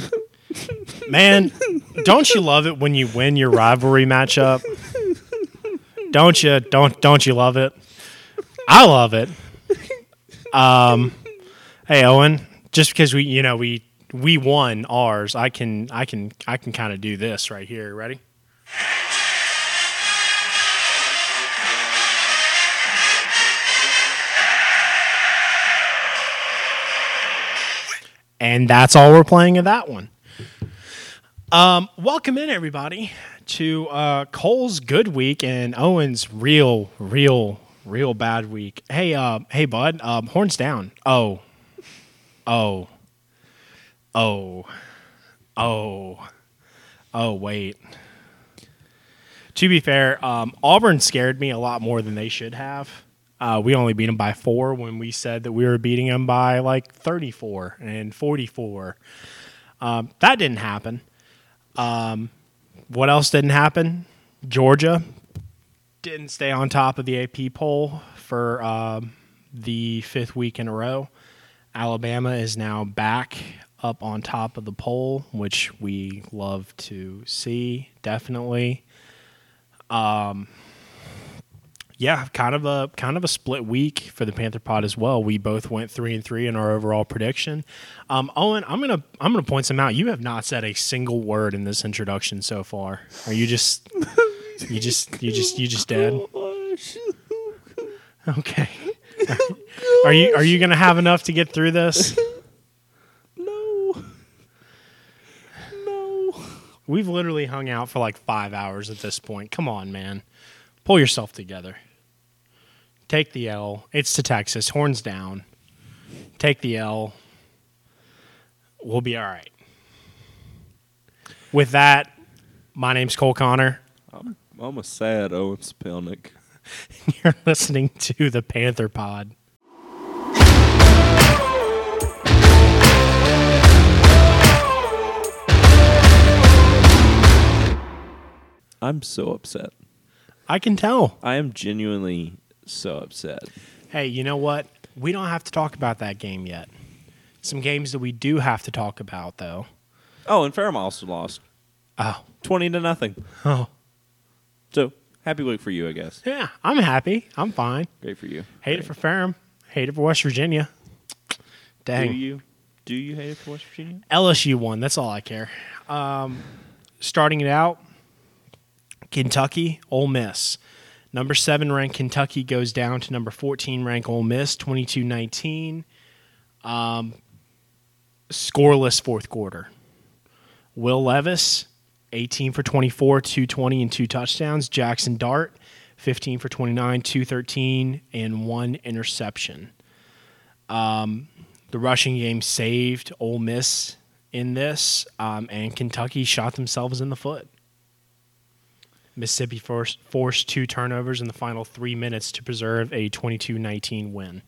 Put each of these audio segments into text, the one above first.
Man, don't you love it when you win your rivalry matchup? Don't you? Don't don't you love it? I love it. Um, hey Owen, just because we you know we we won ours, I can I can I can kind of do this right here. Ready? And that's all we're playing of that one. Um, welcome in everybody to uh, Cole's good week and Owen's real, real, real bad week. Hey, uh, hey, bud, um, horns down. Oh, oh, oh, oh, oh. Wait. To be fair, um, Auburn scared me a lot more than they should have. Uh, we only beat them by four when we said that we were beating them by like 34 and 44. Um, that didn't happen. Um, what else didn't happen? Georgia didn't stay on top of the AP poll for um, the fifth week in a row. Alabama is now back up on top of the poll, which we love to see, definitely. Um, yeah, kind of a kind of a split week for the Panther Pod as well. We both went three and three in our overall prediction. Um, Owen, I'm gonna I'm gonna point some out. You have not said a single word in this introduction so far. Are you just you just you just you just dead? Okay. Are you are you gonna have enough to get through this? No. No. We've literally hung out for like five hours at this point. Come on, man. Pull yourself together. Take the L. It's to Texas. Horns down. Take the L. We'll be all right. With that, my name's Cole Connor. I'm, I'm a sad Owen Spelnick. You're listening to the Panther Pod. I'm so upset. I can tell. I am genuinely so upset. Hey, you know what? We don't have to talk about that game yet. Some games that we do have to talk about, though. Oh, and Fairmont also lost Oh, 20 to nothing. oh, So, happy week for you, I guess. yeah. I'm happy. I'm fine. Great for you. Hate it for Ferrum. Hate it for West Virginia. Dang. Do you do you hate it for West Virginia? LSU won. That's all I care. Um, starting it out, Kentucky, Ole Miss. Number seven ranked Kentucky goes down to number 14 ranked Ole Miss, 22 19. Um, scoreless fourth quarter. Will Levis, 18 for 24, 220, and two touchdowns. Jackson Dart, 15 for 29, 213, and one interception. Um, the rushing game saved Ole Miss in this, um, and Kentucky shot themselves in the foot. Mississippi forced, forced two turnovers in the final three minutes to preserve a 22 19 win.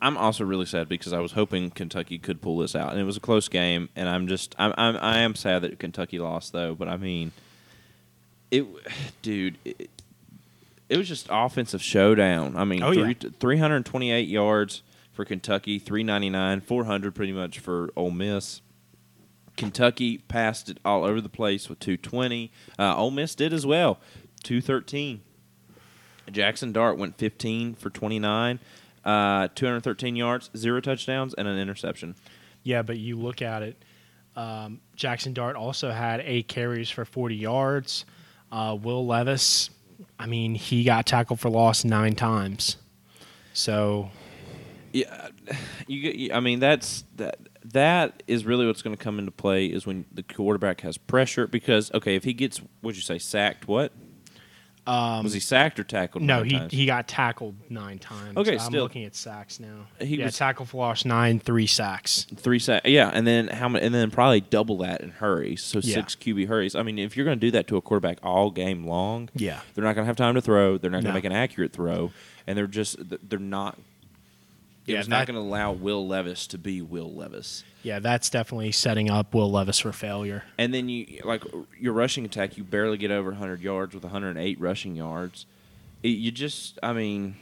I'm also really sad because I was hoping Kentucky could pull this out, and it was a close game. And I'm just, I'm, I'm I am sad that Kentucky lost, though. But I mean, it, dude, it, it was just offensive showdown. I mean, Oh, yeah. 328 yards for Kentucky, 399, 400 pretty much for Ole Miss. Kentucky passed it all over the place with 220. Uh, Ole Miss did as well, 213. Jackson Dart went 15 for 29, uh, 213 yards, zero touchdowns, and an interception. Yeah, but you look at it. Um, Jackson Dart also had eight carries for 40 yards. Uh, Will Levis, I mean, he got tackled for loss nine times. So, Yeah, you. get- I mean, that's that. That is really what's going to come into play is when the quarterback has pressure. Because okay, if he gets, what'd you say, sacked? What um, was he sacked or tackled? no, nine he, times? he got tackled nine times. Okay, I'm still. looking at sacks now. He yeah, was- tackle for loss nine, three sacks. three sacks. Yeah, and then how many? And then probably double that in hurries. So Yeah. six QB hurries. I mean, if you're going to do that to a quarterback all game long, Yeah. they're not going to have time to throw. They're not going No. to make an accurate throw, and they're just they're not. It Yeah, was not going to allow Will Levis to be Will Levis. Yeah, that's definitely setting up Will Levis for failure. And then you like your rushing attack, you barely get over 100 yards with 108 rushing yards. It, you just, I mean,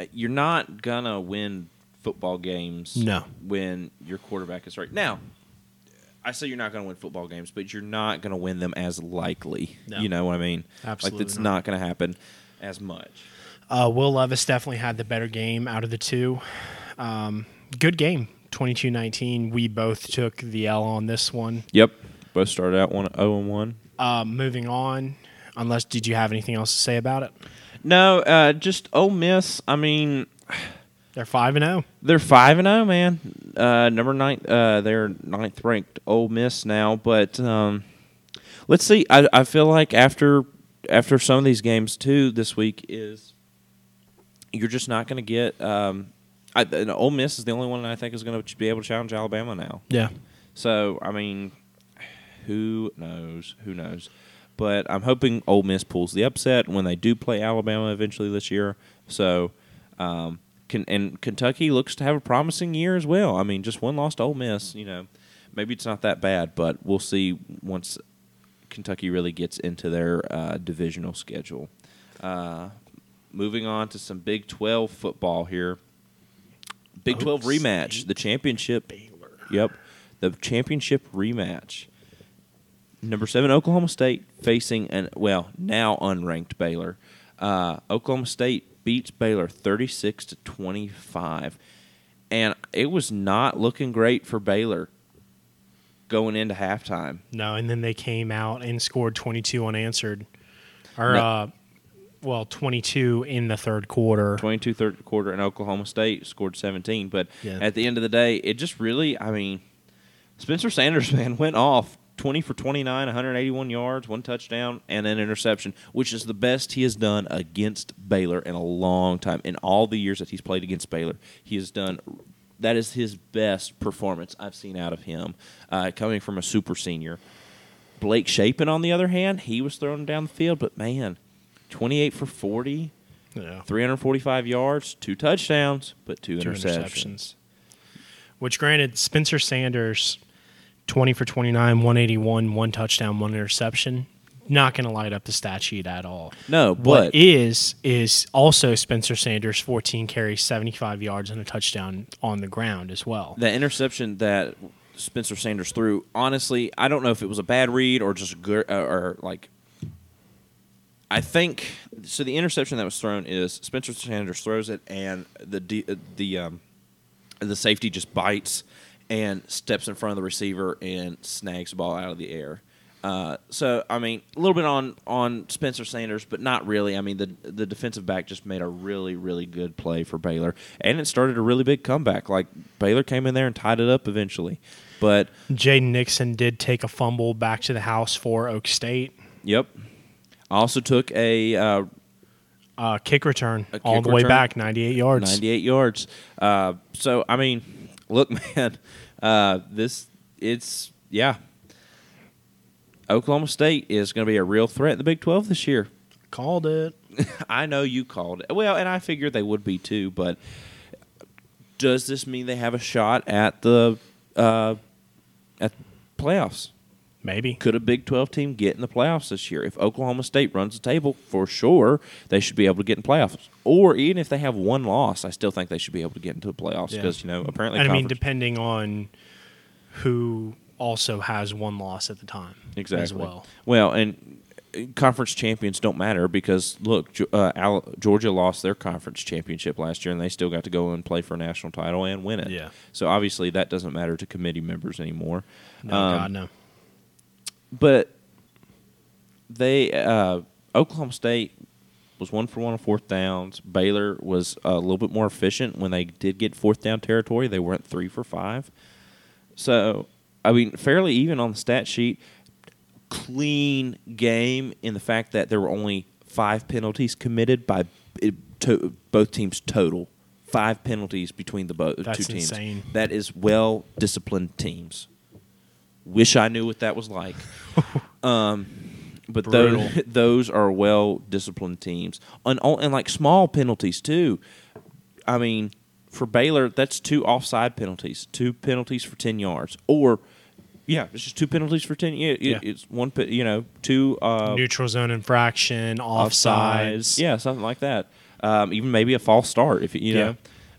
uh, you're not gonna win football games. No. when your quarterback is right now. I say you're not going to win football games, but you're not going to win them as likely. No. You know what I mean? Absolutely Like it's not. not going to happen as much. Uh, Will Levis definitely had the better game out of the two. Um, good game, 22-19. We both took the L on this one. Yep. Both started out one zero and one. Uh, moving on, unless did you have anything else to say about it? No, uh, just Ole Miss. I mean, They're five and oh. zero. they're five and zero, man. Uh, number nine. Uh, they're ninth ranked Ole Miss now, but um, let's see. I, I feel like after after some of these games too this week is you're just not going to get. Um, I, and Ole Miss is the only one I think is going to be able to challenge Alabama now. Yeah, So I mean, who knows? Who knows? But I'm hoping Ole Miss pulls the upset when they do play Alabama eventually this year. So, um, can, and Kentucky looks to have a promising year as well. I mean, just one loss to Ole Miss. You know, maybe it's not that bad, but we'll see once Kentucky really gets into their uh, divisional schedule. Uh, moving on to some Big 12 football here. Big 12 rematch, State. the championship Baylor. Yep. The championship rematch. Number seven, Oklahoma State facing an well now unranked Baylor. Uh, Oklahoma State beats Baylor thirty six to twenty five, and it was not looking great for Baylor going into halftime. No, and then they came out and scored 22 unanswered. Or, No. uh, well, 22 in the third quarter. 22 third quarter, and Oklahoma State scored 17. But Yeah. at the end of the day, it just really, I mean, Spencer Sanders, man, went off 20 for 29, 181 yards, one touchdown, and an interception, which is the best he has done against Baylor in a long time. In all the years that he's played against Baylor, he has done. That is his best performance I've seen out of him, uh, coming from a super senior. Blake Shapen, on the other hand, he was thrown down the field, but man, 28 for 40, Yeah. 345 yards, two touchdowns, but two, Two interceptions. interceptions. Which, granted, Spencer Sanders, 20 for 29, 181, one touchdown, one interception. Not going to light up the stat sheet at all. No, What but is is also Spencer Sanders, 14 carries, 75 yards, and a touchdown on the ground as well. the interception that Spencer Sanders threw, honestly, I don't know if it was a bad read or just good, or like. I think so. The interception that was thrown is Spencer Sanders throws it, and the uh, the um, the safety just bites and steps in front of the receiver and snags the ball out of the air. Uh, so I mean, a little bit on on Spencer Sanders, but not really. I mean, the the defensive back just made a really really good play for Baylor, and it started a really big comeback. Like Baylor came in there and tied it up eventually. But Jaden Nixon did take a fumble back to the house for Oak State. yep, I also took a uh, Uh, kick return A all kick the way return? back, 98 yards. 98 yards. Uh, so I mean, look, man, uh, this it's yeah. Oklahoma State is going to be a real threat in the Big 12 this year. Called it. I know you called it. Well, and I figured they would be too, but does this mean they have a shot at the uh, at playoffs? Maybe. Could a Big 12 team get in the playoffs this year? If Oklahoma State runs the table, for sure, they should be able to get in playoffs. Or even if they have one loss, I still think they should be able to get into the playoffs Yeah. because, you know, apparently. And I mean, depending on who also has one loss at the time exactly. as well. Well, and uh, conference champions don't matter because, look, uh, Georgia lost their conference championship last year and they still got to go and play for a national title and win it. Yeah. So obviously that doesn't matter to committee members anymore. No, Um, God, no. But they uh, Oklahoma State was one for one on fourth downs. Baylor was a little bit more efficient when they did get fourth down territory. They weren't three for five. So I mean, fairly even on the stat sheet. Clean game in the fact that there were only five penalties committed by to, both teams total. Five penalties between the both That's two teams. insane. That is well disciplined teams. Wish I knew what that was like. um, but those Brutal. those are well disciplined teams, and and like small penalties too. I mean, for Baylor, that's two offside penalties, two penalties for ten yards, or yeah, it's just two penalties for ten. Yeah, it- Yeah. it's one. You know, two uh, Neutral zone infraction, offsides. yeah, something like that. Um, even maybe a false start if you Yeah.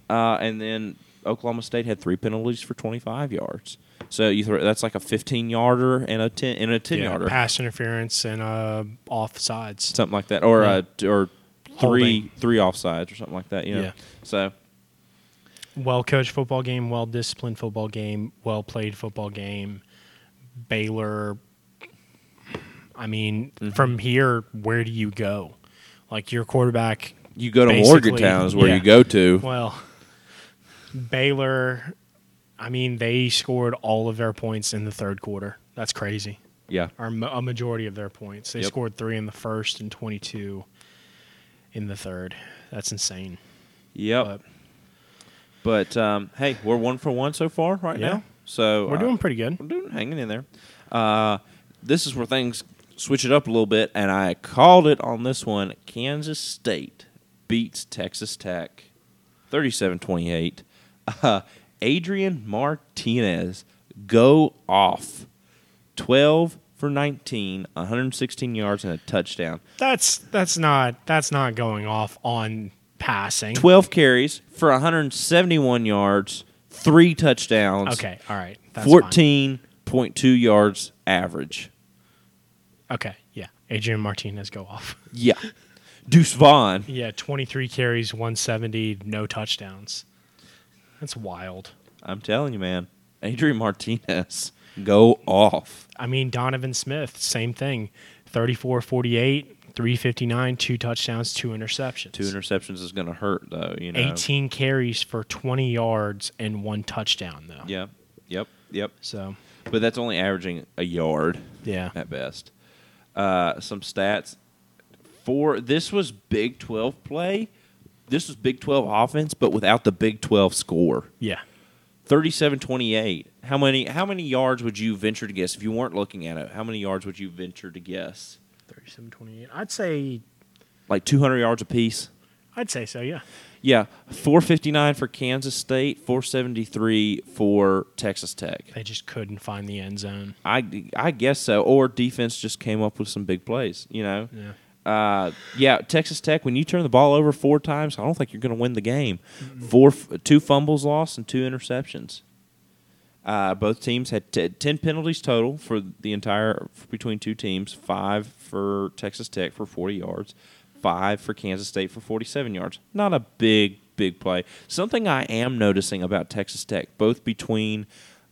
know, uh, and then Oklahoma State had three penalties for 25 yards. So you throw that's like a 15 yarder and a 10 and a 10 Yeah, yarder, pass interference and uh, offsides. something like that, or Yeah. uh, t- or three Holding. three offsides or something like that. You know? Yeah. So Well coached football game, well disciplined football game, well played football game. Baylor. I mean, Mm-hmm. from here, where do you go? Like your quarterback. you go to Morgantown is where yeah. you go to. Well, Baylor. I mean, they scored all of their points in the third quarter. That's crazy. Yeah. or a majority of their points. They Yep. scored three in the first and 22 in the third. That's insane. Yep. But But um, hey, we're one for one so far right Yeah. now. So we're uh, doing pretty good. we're doing hanging in there. Uh, this is where things switch it up a little bit, and I called it on this one. Kansas State beats Texas Tech, 37-28. Uh, Adrian Martinez go off, twelve for 19, 116 yards and a touchdown. That's that's not that's not going off on passing. 12 carries for 171 yards, three touchdowns. Okay, all right. 14.2 yards average. Okay, yeah. Adrian Martinez go off. Yeah. Deuce Vaughn. Yeah, 23 carries, 170, no touchdowns. That's wild. I'm telling you, man. Adrian Martinez go off. I mean, Donovan Smith, same thing. 34 48, 359, two touchdowns, two interceptions. Two interceptions is going to hurt, though. You know. 18 carries for 20 yards and one touchdown, though. Yeah. Yep. Yep. So, But that's only averaging a yard yeah. at best. Uh, some stats for this was Big 12 play. This was Big 12 offense, but without the Big 12 score. Yeah. 37-28. How many how many yards would you venture to guess if you weren't looking at it? How many yards would you venture to guess? 37 28. I'd say, Like 200 yards apiece? I'd say so, yeah. Yeah, 459 for Kansas State, 473 for Texas Tech. They just couldn't find the end zone. I, I guess so. Or defense just came up with some big plays, you know? Yeah. Uh, yeah, Texas Tech. When you turn the ball over four times, I don't think you're going to win the game. Four, two fumbles lost and two interceptions. Uh, both teams had t- ten penalties total for the entire between two teams. Five for Texas Tech for 40 yards, five for Kansas State for 47 yards. Not a big, big play. Something I am noticing about Texas Tech, both between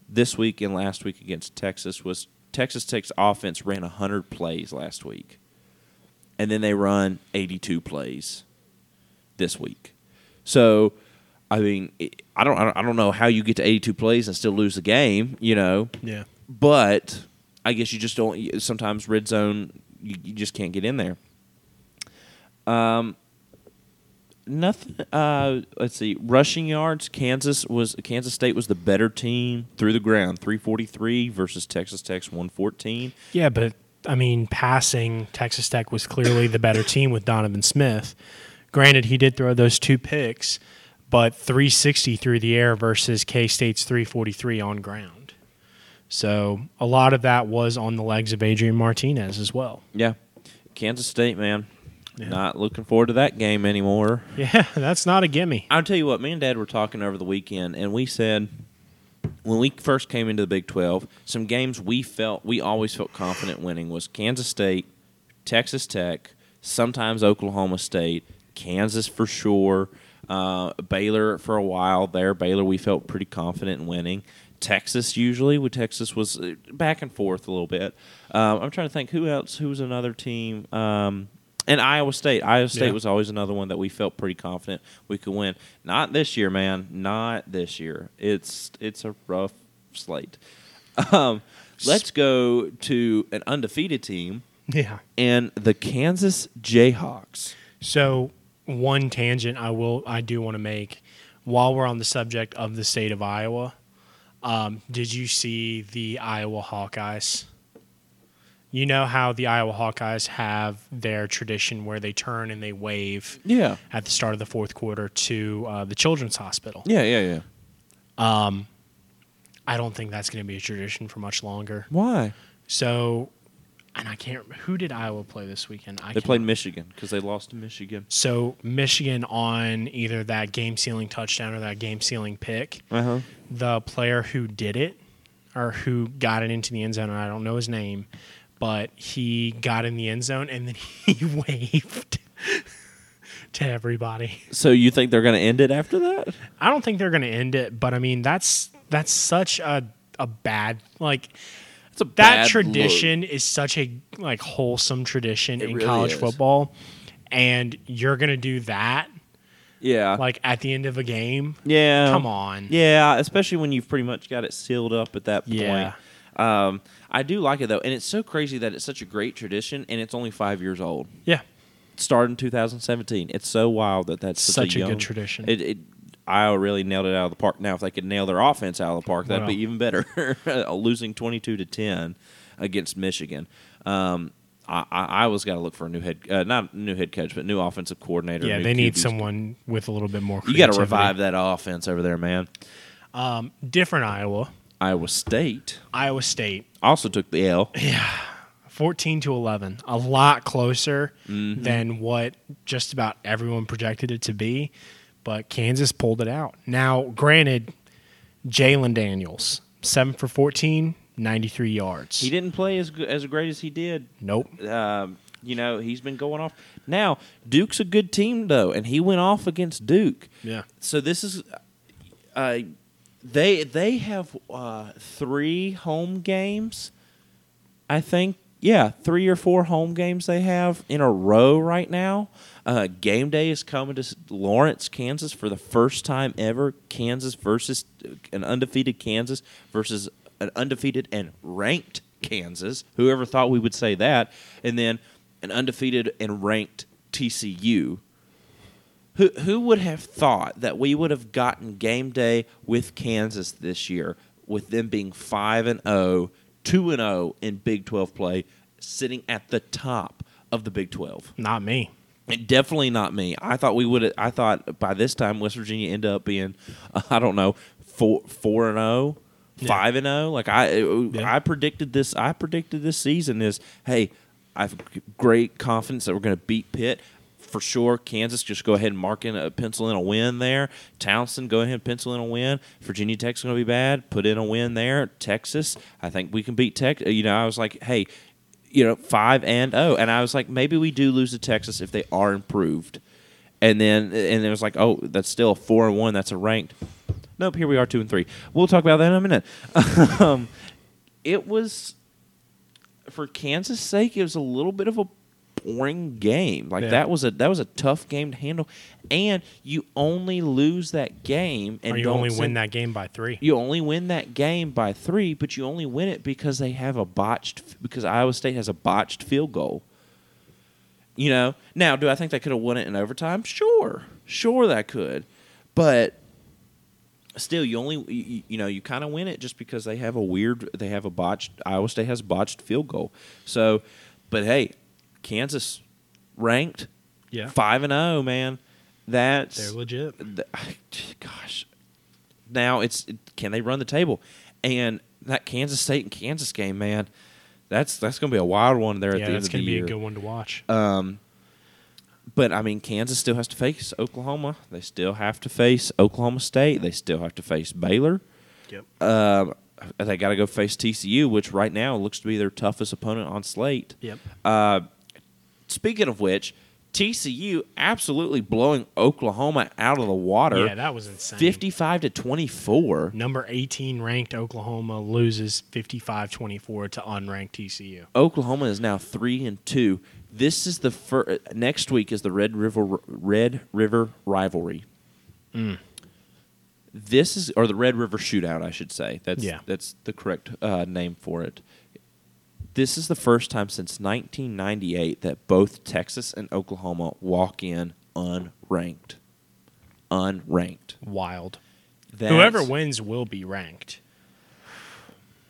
this week and last week against Texas, was Texas Tech's offense ran 100 plays last week and then they run 82 plays this week. So, I mean, I don't, I don't, I don't know how you get to 82 plays and still lose the game, you know. Yeah. But I guess you just don't. Sometimes red zone, you, you just can't get in there. Um, nothing. Uh, let's see. Rushing yards. Kansas was Kansas State was the better team through the ground. 343 versus Texas Tech's 114. Yeah, but I mean, passing, Texas Tech was clearly the better team with Donovan Smith. Granted, he did throw those two picks, but 360 through the air versus K State's 343 on ground. So a lot of that was on the legs of Adrian Martinez as well. Yeah, Kansas State, man. Yeah. Not looking forward to that game anymore. Yeah, that's not a gimme. I'll tell you what, me and Dad were talking over the weekend, and we said when we first came into the Big 12, some games we felt we always felt confident winning was Kansas State, Texas Tech, sometimes Oklahoma State, Kansas for sure, uh, Baylor for a while there. Baylor we felt pretty confident in winning. Texas usually, with Texas was uh, back and forth a little bit. Um, I'm trying to think who else. Who was another team? Um, and Iowa State. Iowa State Yeah. was always another one that we felt pretty confident we could win. Not this year, man. Not this year. It's it's a rough slate. Um, let's go to an undefeated team Yeah. and the Kansas Jayhawks. So one tangent I will I do want to make while we're on the subject of the state of Iowa. Um, did you see the Iowa Hawkeyes? You know how the Iowa Hawkeyes have their tradition where they turn and they wave Yeah, at the start of the fourth quarter to uh, the Children's Hospital. yeah, yeah, yeah. I don't think that's going to be a tradition for much longer. Why? So and I can't. Who did Iowa play this weekend? I They played Michigan because they lost to Michigan. So Michigan on either that game sealing touchdown or that game sealing pick. Uh huh. The player who did it or who got it into the end zone, and I don't know his name, but he got in the end zone and then he waved to everybody. So you think they're going to end it after that? I don't think they're going to end it, but I mean that's that's such a a bad like that bad look. tradition is such a like wholesome tradition It in really college is. football, and you're going to do that Yeah. like at the end of a game. yeah. Come on. Yeah, especially when you've pretty much got it sealed up at that point. Yeah. Um, I do like it though, and it's so crazy that it's such a great tradition, and it's only five years old. Yeah. It started in 2017. It's so wild that that's such, Such a young, good tradition. It, it Iowa really nailed it out of the park. Now, if they could nail their offense out of the park, that'd be even better. Losing 22 to 10 against Michigan. Um, I, I, Iowa's got to look for a new head, uh, not new head coach, but new offensive coordinator. Yeah, they need someone with a little bit more. You got to revive that offense over there, man. Um, different Iowa, Iowa State Iowa State, also took the L. Yeah, fourteen to eleven, a lot closer Mm-hmm. than what just about everyone projected it to be. But Kansas pulled it out. Now, granted, Jalon Daniels seven for 14, 93 yards. He didn't play as good, as great as he did. Nope. Um, you know, he's been going off. Now, Duke's a good team though, and he went off against Duke. Yeah. So this is, uh, they they have uh, three home games. I think, yeah, three or four home games they have in a row right now. Uh, game day is coming to Lawrence, Kansas, for the first time ever. Kansas versus an undefeated Kansas versus an undefeated and ranked Kansas. Whoever thought we would say that? And then an undefeated and ranked TCU. Who who would have thought that we would have gotten game day with Kansas this year, with them being five and 0, 2 and zero in Big Twelve play, sitting at the top of the Big Twelve? Not me. And definitely not me. I thought we would. I thought by this time West Virginia end up being, uh, I don't know, four four and zero, five and zero. Like I, Yeah. I predicted this. I predicted this season is hey, I have great confidence that we're going to beat Pitt for sure. Kansas just go ahead and mark in a pencil in a win there. Towson go ahead and pencil in a win. Virginia Tech's going to be bad. Put in a win there. Texas, I think we can beat Tech. You know, I was like, hey, you know, five and oh, and I was like, maybe we do lose to Texas if they are improved, and then and it was like, oh, that's still a four and one. That's a ranked. Nope, here we are, two and three. We'll talk about that in a minute. um, it was for Kansas' sake, it was a little bit of a boring game. Like Yeah. that was a that was a tough game to handle, and you only lose that game and Or you only send- win that game by three. you only win that game by three, but you only win it because they have a botched because Iowa State has a botched field goal. You know, now do I think they could have won it in overtime? Sure, sure that could, but still, you only you, you know you kind of win it just because they have a weird they have a botched Iowa State has botched field goal. So, but hey, Kansas ranked Yeah. five and zero, man. That's They're legit. th- gosh, now it's can they run the table? And that Kansas State and Kansas game, man, that's that's going to be a wild one there at the end of the year. That's going to be a good one to watch. Um, but I mean, Kansas still has to face Oklahoma. They still have to face Oklahoma State. They still have to face Baylor. Yep. Um, they got to go face TCU, which right now looks to be their toughest opponent on slate. Yep. Uh, speaking of which, TCU absolutely blowing Oklahoma out of the water. Yeah, that was insane. 55 to 24. Number 18 ranked Oklahoma loses 55-24 to unranked TCU. Oklahoma is now 3 and 2. This is the fir- next week is the Red River Red River rivalry. Mm. This is or the Red River shootout, I should say. That's Yeah. that's the correct uh, name for it. This is the first time since 1998 that both Texas and Oklahoma walk in unranked. Unranked. Wild. That's- Whoever wins will be ranked.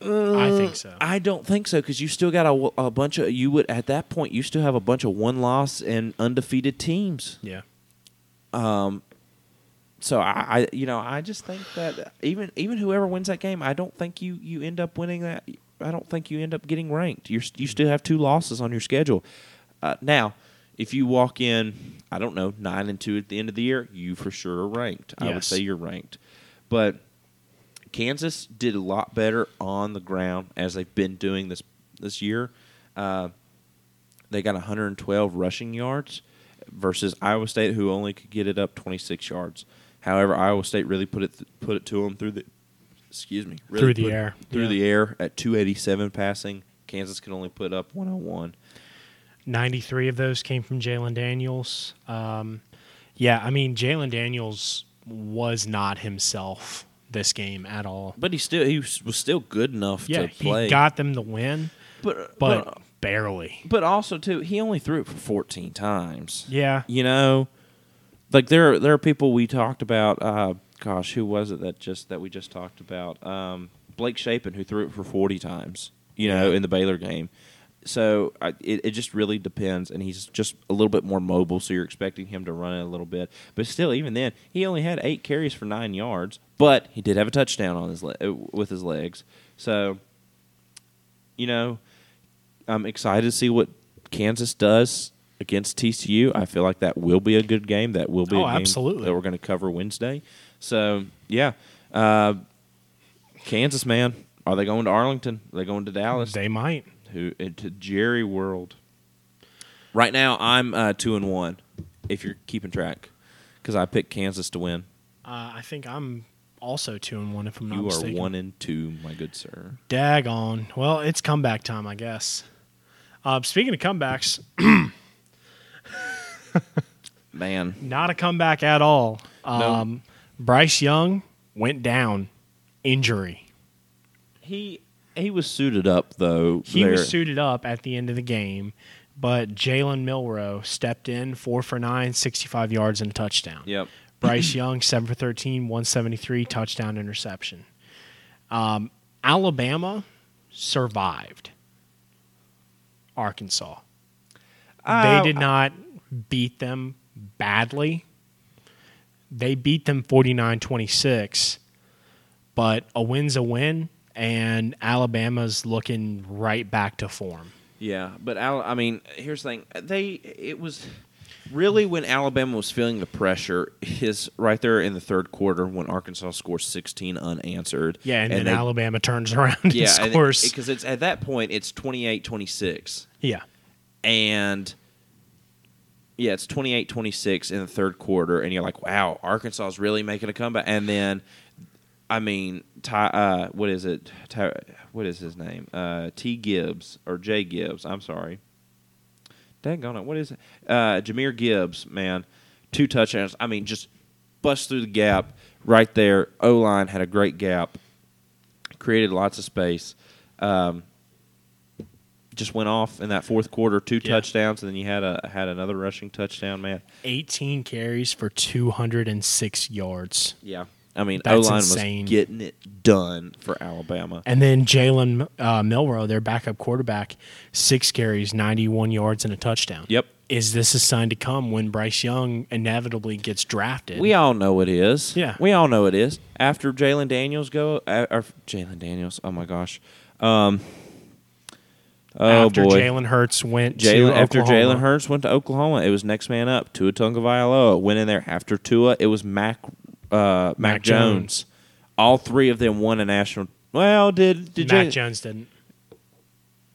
I think so. I don't think so because you still got a, a bunch of you would at that point you still have a bunch of one loss and undefeated teams. yeah. Um, so I, I you know I just think that even even whoever wins that game, I don't think you you end up winning that I don't think you end up getting ranked. You you still have two losses on your schedule. Uh, now, if you walk in, I don't know, nine and two at the end of the year, you for sure are ranked. I would say you're ranked, but Kansas did a lot better on the ground as they've been doing this this year. Uh, they got 112 rushing yards versus Iowa State, who only could get it up 26 yards. However, Iowa State really put it put it to them through the excuse me really Through the put- air, through yeah. the air at 287 passing. Kansas can only put up 101. 93 of those came from Jalon Daniels. Um, yeah, I mean, Jalon Daniels was not himself this game at all. But he still he was still good enough Yeah, to play. he got them the win, but but but barely. but also too he only threw it for 14 times. Yeah. You know, like there there are people we talked about. Uh, gosh, who was it that just that we just talked about? Um, Blake Shapen, who threw it for forty times. You know, in the Baylor game. So I, it it just really depends, and he's just a little bit more mobile. So you're expecting him to run it a little bit, but still, even then, he only had eight carries for nine yards. But he did have a touchdown on his le- uh, with his legs. So, you know, I'm excited to see what Kansas does against TCU. I feel like that will be a good game. That will be Oh, a game absolutely. that we're going to cover Wednesday. So yeah, uh, Kansas man, are they going to Arlington? Are they going to Dallas? They might. Who into Jerry World? Right now, I'm uh, two and one. If you're keeping track, because I picked Kansas to win. Uh, I think I'm also two and one if I'm not You are one and two, my good sir. Daggone. Well, it's comeback time, I guess. Uh, speaking of comebacks, Man, not a comeback at all. Um, Bryce Young went down, injury. he he was suited up though. He there. was suited up at the end of the game, but Jalen Milroe stepped in, four for nine, 65 yards and a touchdown. Yep. Bryce Young, seven for 13, 173, touchdown interception. Um, Alabama survived Arkansas. Uh, they did not beat them badly. They beat them 49 26, but a win's a win, and Alabama's looking right back to form. Yeah, but Al- I mean, here's the thing: they it was really when Alabama was feeling the pressure is right there in the third quarter when Arkansas scores 16 unanswered. Yeah, and, then they- Alabama turns around and yeah, scores. because it's at that point it's 28-26 yeah. and yeah, it's 28-26 in the third quarter and you're like, "Wow, Arkansas is really making a comeback." And then I mean, Ty, uh, what is it? Ty, what is his name? Uh, T. Gibbs or J. Gibbs? I'm sorry. Daggone it! What is it? Uh, Jahmyr Gibbs, man, two touchdowns. I mean, just bust through the gap right there. O line had a great gap, created lots of space. Um, just went off in that fourth quarter, two Yeah. touchdowns, and then you had a had another rushing touchdown, man. 18 carries for 206 yards. Yeah, I mean, O line was getting it done for Alabama. And then Jalen uh, Milroe, their backup quarterback, six carries, 91 yards, and a touchdown. Yep. Is this a sign to come when Bryce Young inevitably gets drafted? We all know it is. Yeah. we all know it is. After Jalen Daniels go, uh, or Jalen Daniels. Oh my gosh. Um. Oh after boy. Jalen Hurts went Jalen to after Oklahoma. Jalen Hurts went to Oklahoma, it was next man up. Tua Tagovailoa went in there after Tua. It was Mac uh, Mac, Mac Jones. Jones. All three of them won a national. Well, did did Mac Jalen- Jones didn't.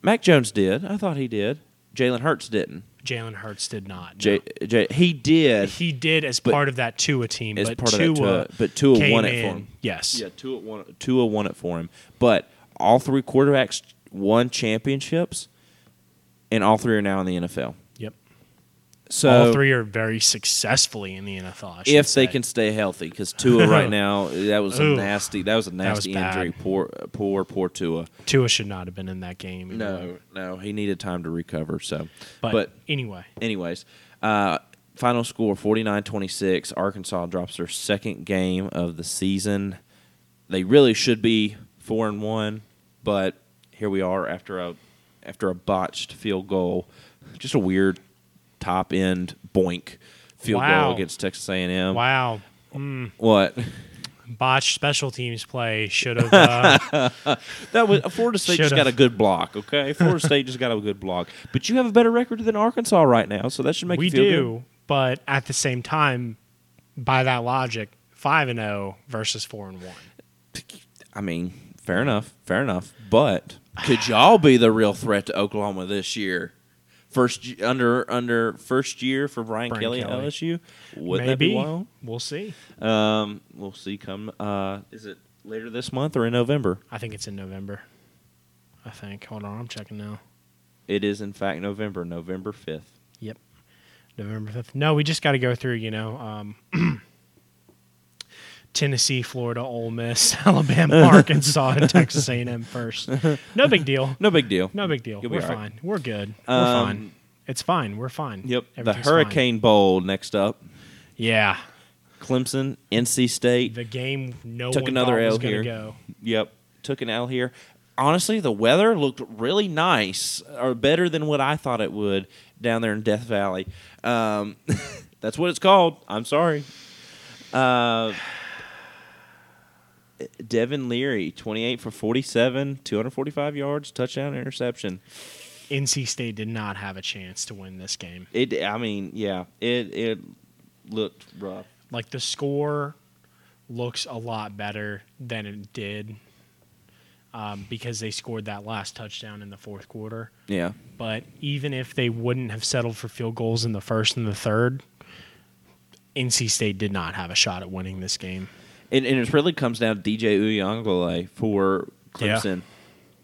Mac Jones did? I thought he did. Jalen Hurts didn't. Jalen Hurts did not. J, no. J, he did. He did as part of that Tua team, as but part of Tua, that Tua, but Tua won it for him. Yes. Yeah, Tua won, Tua won it for him. But all three quarterbacks won championships, and all three are now in the NFL. Yep. So All three are very successfully in the NFL. If say. they can stay healthy, because Tua right now that was a Ooh. nasty that was a nasty bad. injury. Poor poor poor Tua. Tua should not have been in that game. No, no, he needed time to recover. So, But, but anyway, anyways, uh, final score 49-26. Arkansas drops their second game of the season. They really should be four and one, but here we are after a after a botched field goal, just a weird top end boink field Wow. goal against Texas A and M. wow. Mm, What? botched special teams play should have. Uh, That was Florida State just Should've. got a good block. Okay, Florida State just got a good block. But you have a better record than Arkansas right now, so that should make we you feel do, but at the same time, by that logic, five and zero versus four and one. I mean, fair enough, fair enough. But could y'all be the real threat to Oklahoma this year? First under under first year for Brian, Brian Kelly, Kelly. at LSU. Wouldn't that be Maybe wild? we'll see. Um, we'll see. Come, uh, is it later this month or in November? I think it's in November. I think. Hold on, I'm checking now. It is in fact November, November fifth. Yep, November fifth. No, we just got to go through. You know, um, Tennessee, Florida, Ole Miss, Alabama, Arkansas, and Texas A&M first. No big deal. No big deal. No big deal. You'll We're right. fine. We're good. We're Um, fine. It's fine. We're fine. Yep. The Hurricane Bowl next up. Yeah. Clemson, NC State. The game no Took another L here. go. Yep. Took an L here. Honestly, the weather looked really nice, or better than what I thought it would down there in Death Valley. Um, that's what it's called. I'm sorry. Uh, Devin Leary, 28 for 47, 245 yards, touchdown, interception. NC State did not have a chance to win this game. It. I mean, yeah. It. It looked rough. Like the score looks a lot better than it did um, because they scored that last touchdown in the fourth quarter. Yeah. But even if they wouldn't have settled for field goals in the first and the third, NC State did not have a shot at winning this game. And, and it really comes down to DJ Uiagalelei for Yeah. Clemson.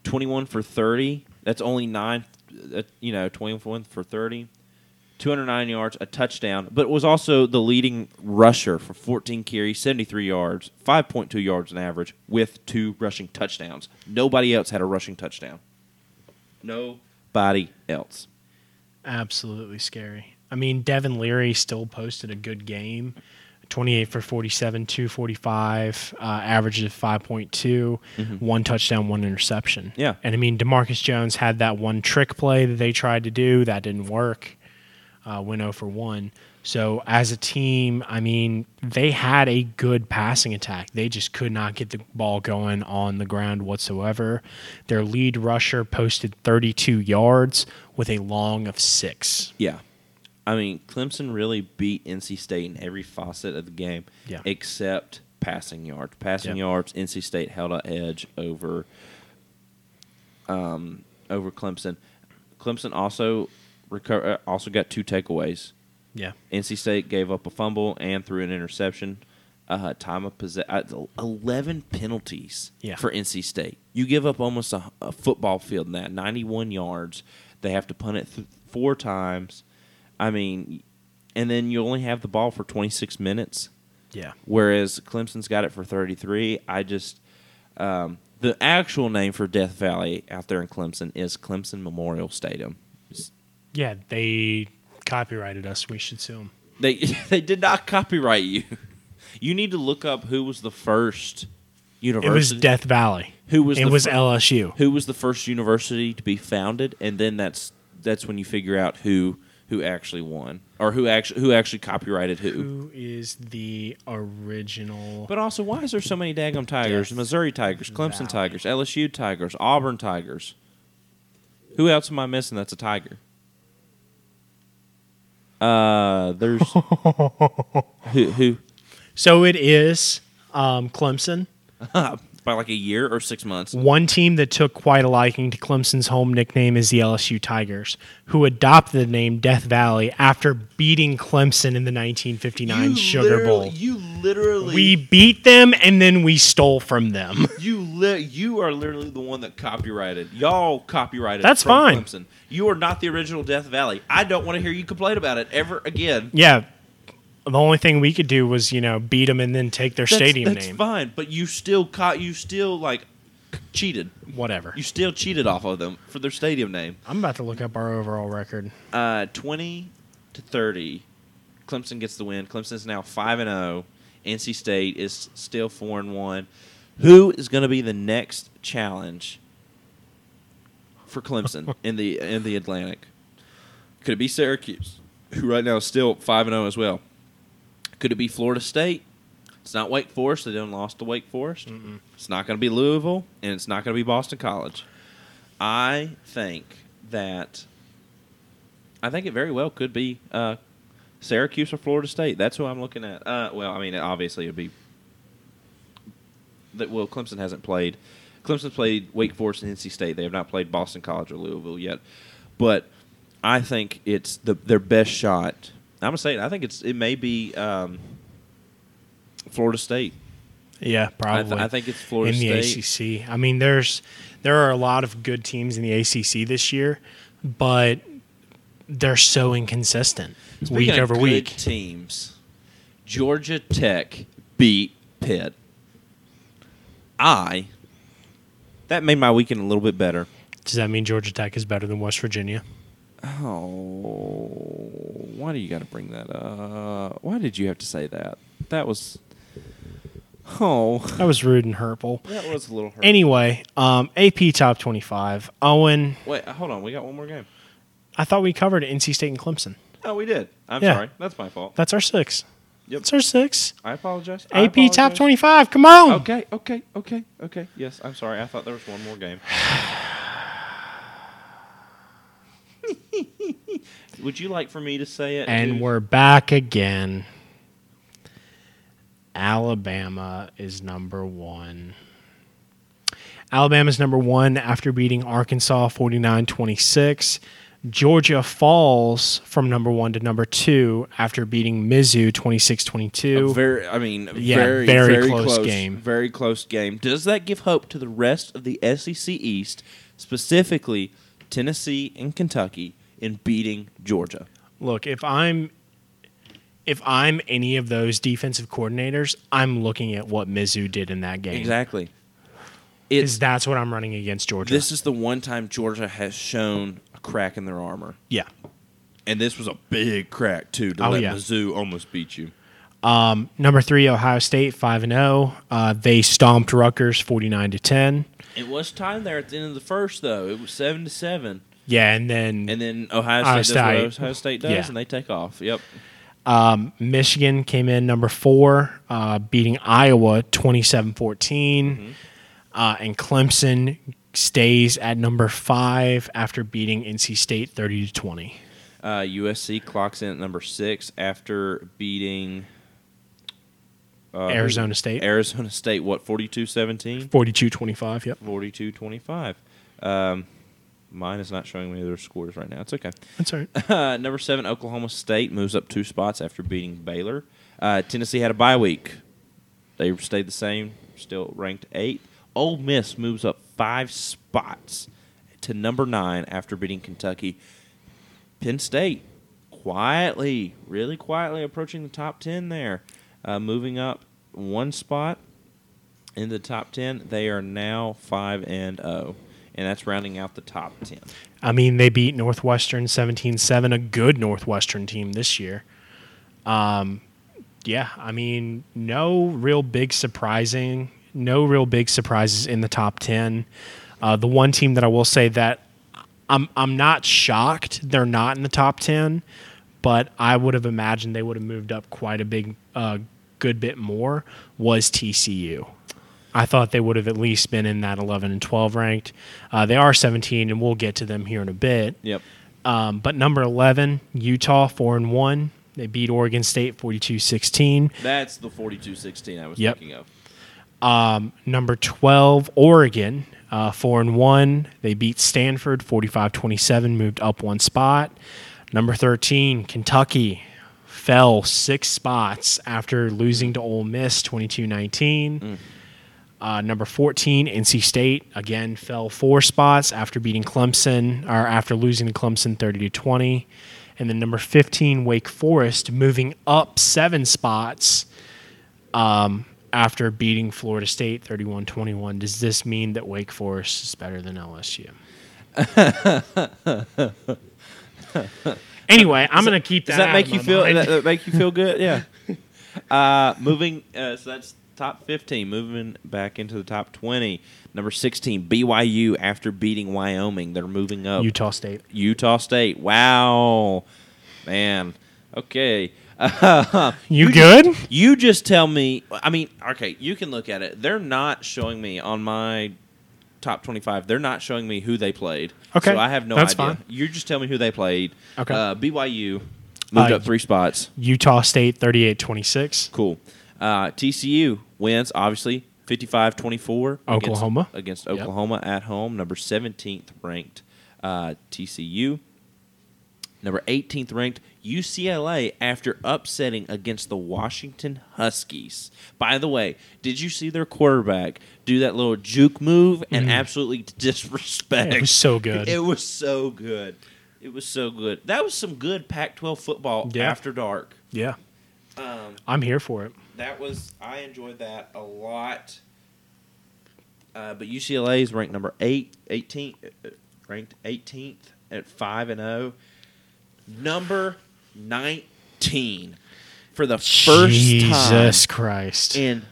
21 for 30. That's only nine, uh, you know, 21 for 30. 209 yards, a touchdown, but was also the leading rusher for 14 carries, 73 yards, 5.2 yards on average, with two rushing touchdowns. Nobody else had a rushing touchdown. Nobody else. Absolutely scary. I mean, Devin Leary still posted a good game 28 for 47, 245, uh, average of 5.2, one touchdown, one interception. Yeah. And I mean, Demarcus Jones had that one trick play that they tried to do that didn't work, uh, went 0 for 1. So as a team, I mean, they had a good passing attack. They just could not get the ball going on the ground whatsoever. Their lead rusher posted 32 yards with a long of six. Yeah. I mean, Clemson really beat NC State in every facet of the game Yeah. except passing yards. Passing Yeah. yards, NC State held an edge over um, over Clemson. Clemson also reco- uh, also got two takeaways. Yeah. NC State gave up a fumble and threw an interception. Uh, time of possession, eleven penalties Yeah. for NC State. You give up almost a, a football field in that, ninety-one yards. They have to punt it th- four times. I mean, and then you only have the ball for twenty-six minutes, Yeah. whereas Clemson's got it for thirty-three. I just um, the actual name for Death Valley out there in Clemson is Clemson Memorial Stadium. Yeah. They copyrighted us. We should sue them. They they did not copyright you. You need to look up who was the first university. It was Death Valley. Who was It was fir- LSU. who was the first university to be founded, and then that's that's when you figure out who who actually won or who actually who actually copyrighted who. Who is the original? But also, why is there so many daggum tigers? Death Missouri Tigers, Clemson Valley. Tigers, LSU Tigers, Auburn Tigers. Who else am I missing? That's a tiger. Uh, there's who who so it is um, Clemson. by like a year or six months. One team that took quite a liking to Clemson's home nickname is the LSU Tigers, who adopted the name Death Valley after beating Clemson in the 1959 Sugar Bowl. You literally We beat them and then we stole from them. You li- you are literally the one that copyrighted. Y'all copyrighted. That's from fine. Clemson. You are not the original Death Valley. I don't want to hear you complain about it ever again. yeah. The only thing we could do was, you know, beat them and then take their That's, stadium that's name. fine, but you still caught. You still like cheated. Whatever. You still cheated off of them for their stadium name. I'm about to look up our overall record. Uh, twenty to thirty, Clemson gets the win. Clemson is now five and zero. NC State is still four and one. Who is going to be the next challenge for Clemson in the in the Atlantic? Could it be Syracuse, who right now is still five and zero as well? Could it be Florida State? It's not Wake Forest. They done lost to Wake Forest. It's not going to be Louisville, and it's not going to be Boston College. I think that I think it very well could be uh, Syracuse or Florida State. That's who I'm looking at. Uh, well, I mean, obviously it'd be that. Well, Clemson hasn't played. Clemson's played Wake Forest and NC State. They have not played Boston College or Louisville yet, but I think it's the their best shot. I'm gonna say it. I think it's it may be um, Florida State. Yeah, I, th- probably. I think it's Florida in the State. ACC. I mean, there's there are a lot of good teams in the ACC this year, but they're so inconsistent Speaking week over week. teams, Georgia Tech beat Pitt. I that made my weekend a little bit better. Does that mean Georgia Tech is better than West Virginia? Oh, why do you got to bring that up? Why did you have to say that? That was oh, That was rude and hurtful. that was a little hurt. Anyway, um, AP top twenty-five. Owen, Wait, hold on. We got one more game. I thought we covered NC State and Clemson. Oh, we did. I'm Yeah. sorry. That's my fault. That's our six. Yep. That's our six. I apologize. I AP top twenty-five. Come on. Okay, okay, okay, okay. Yes, I'm sorry. I thought there was one more game. Would you like for me to say it? And dude? we're back again. Alabama is number one. Alabama's number one after beating Arkansas 49 26. Georgia falls from number one to number two after beating Mizzou 26 22. very, I mean, Yeah, very, very very, close close, game. Very close game. Does that give hope to the rest of the SEC East, specifically Tennessee and Kentucky, in beating Georgia? Look, if I'm if I'm any of those defensive coordinators, I'm looking at what Mizzou did in that game. Exactly. Because that's what I'm running against Georgia. this is the one time Georgia has shown a crack in their armor. yeah. And this was a big crack too to Oh, let yeah. Mizzou almost beat you. Um, number three, Ohio State, five and zero. Uh, they stomped Rutgers, forty nine to ten. It was time there at the end of the first though. It was seven to seven, Yeah, and then and then Ohio State Ohio does State. what Ohio State does, Yeah. and they take off. Yep. um, Michigan came in number four, uh, beating Iowa 27-14. Mm-hmm. Uh, and Clemson stays at number five after beating NC State thirty to twenty. Uh, USC clocks in at number six after beating uh, Arizona State Arizona State, what 42-17? 42-25, Yep, 42-25. Um, mine is not showing me their scores right now. It's okay. that's all right. Uh, number seven, Oklahoma State moves up two spots after beating Baylor. Uh, Tennessee had a bye week. They stayed the same, still ranked eight. Ole Miss moves up five spots to number nine after beating Kentucky. Penn State quietly, really quietly approaching the top ten there, uh, moving up one spot in the top ten. They are now five and zero, and that's rounding out the top ten. I mean, they beat Northwestern 17-7, a good Northwestern team this year. Um, yeah, I mean, no real big surprising, no real big surprises in the top 10. Uh, the one team that I will say that I'm I'm not shocked they're not in the top 10, but I would have imagined they would have moved up quite a big uh, good bit more was TCU. I thought they would have at least been in that 11 and 12 ranked. Uh, they are 17, and we'll get to them here in a bit. Yep. Um, but number 11, Utah, 4 and 1. They beat Oregon State 42 16. That's the 42-16 I was Yep. thinking of. Um, number 12, Oregon, uh, 4 and 1. They beat Stanford 45 27, moved up one spot. Number 13, Kentucky, fell six spots after losing to Ole Miss 22 19. Uh, number 14, NC State, again, fell four spots after beating Clemson, or after losing to Clemson 30 to 20. And then number 15, Wake Forest, moving up seven spots um, after beating Florida State 31 21. Does this mean that Wake Forest is better than LSU? anyway, I'm going to keep that. Does that make you feel? That, that make you feel good? Yeah. Uh, moving. Uh, so that's top fifteen. Moving back into the top twenty. Number sixteen, BYU. After beating Wyoming, they're moving up. Utah State. Utah State. Wow, man. Okay. You good? You just tell me. I mean, okay, you can look at it. They're not showing me on my top twenty-five. They're not showing me who they played. Okay, so I have no that's idea. fine. You just tell me who they played. Okay. uh, BYU moved Uh, up three spots. Utah State 38-26. Cool. Uh, TCU wins obviously 55-24 Oklahoma. against, against Yep. Oklahoma at home. Number seventeenth ranked uh, TCU. Number 18th ranked UCLA after upsetting against the Washington Huskies. By the way, did you see their quarterback do that little juke move and absolutely disrespect? It was so good. It was so good. It was so good. That was some good Pac-12 football Yeah. after dark. Yeah. Um, I'm here for it. that was I enjoyed that a lot. Uh, but UCLA is ranked number eight, 18th, uh, ranked 18th at five and zero. Number 19 for the first Jesus time Jesus Christ. in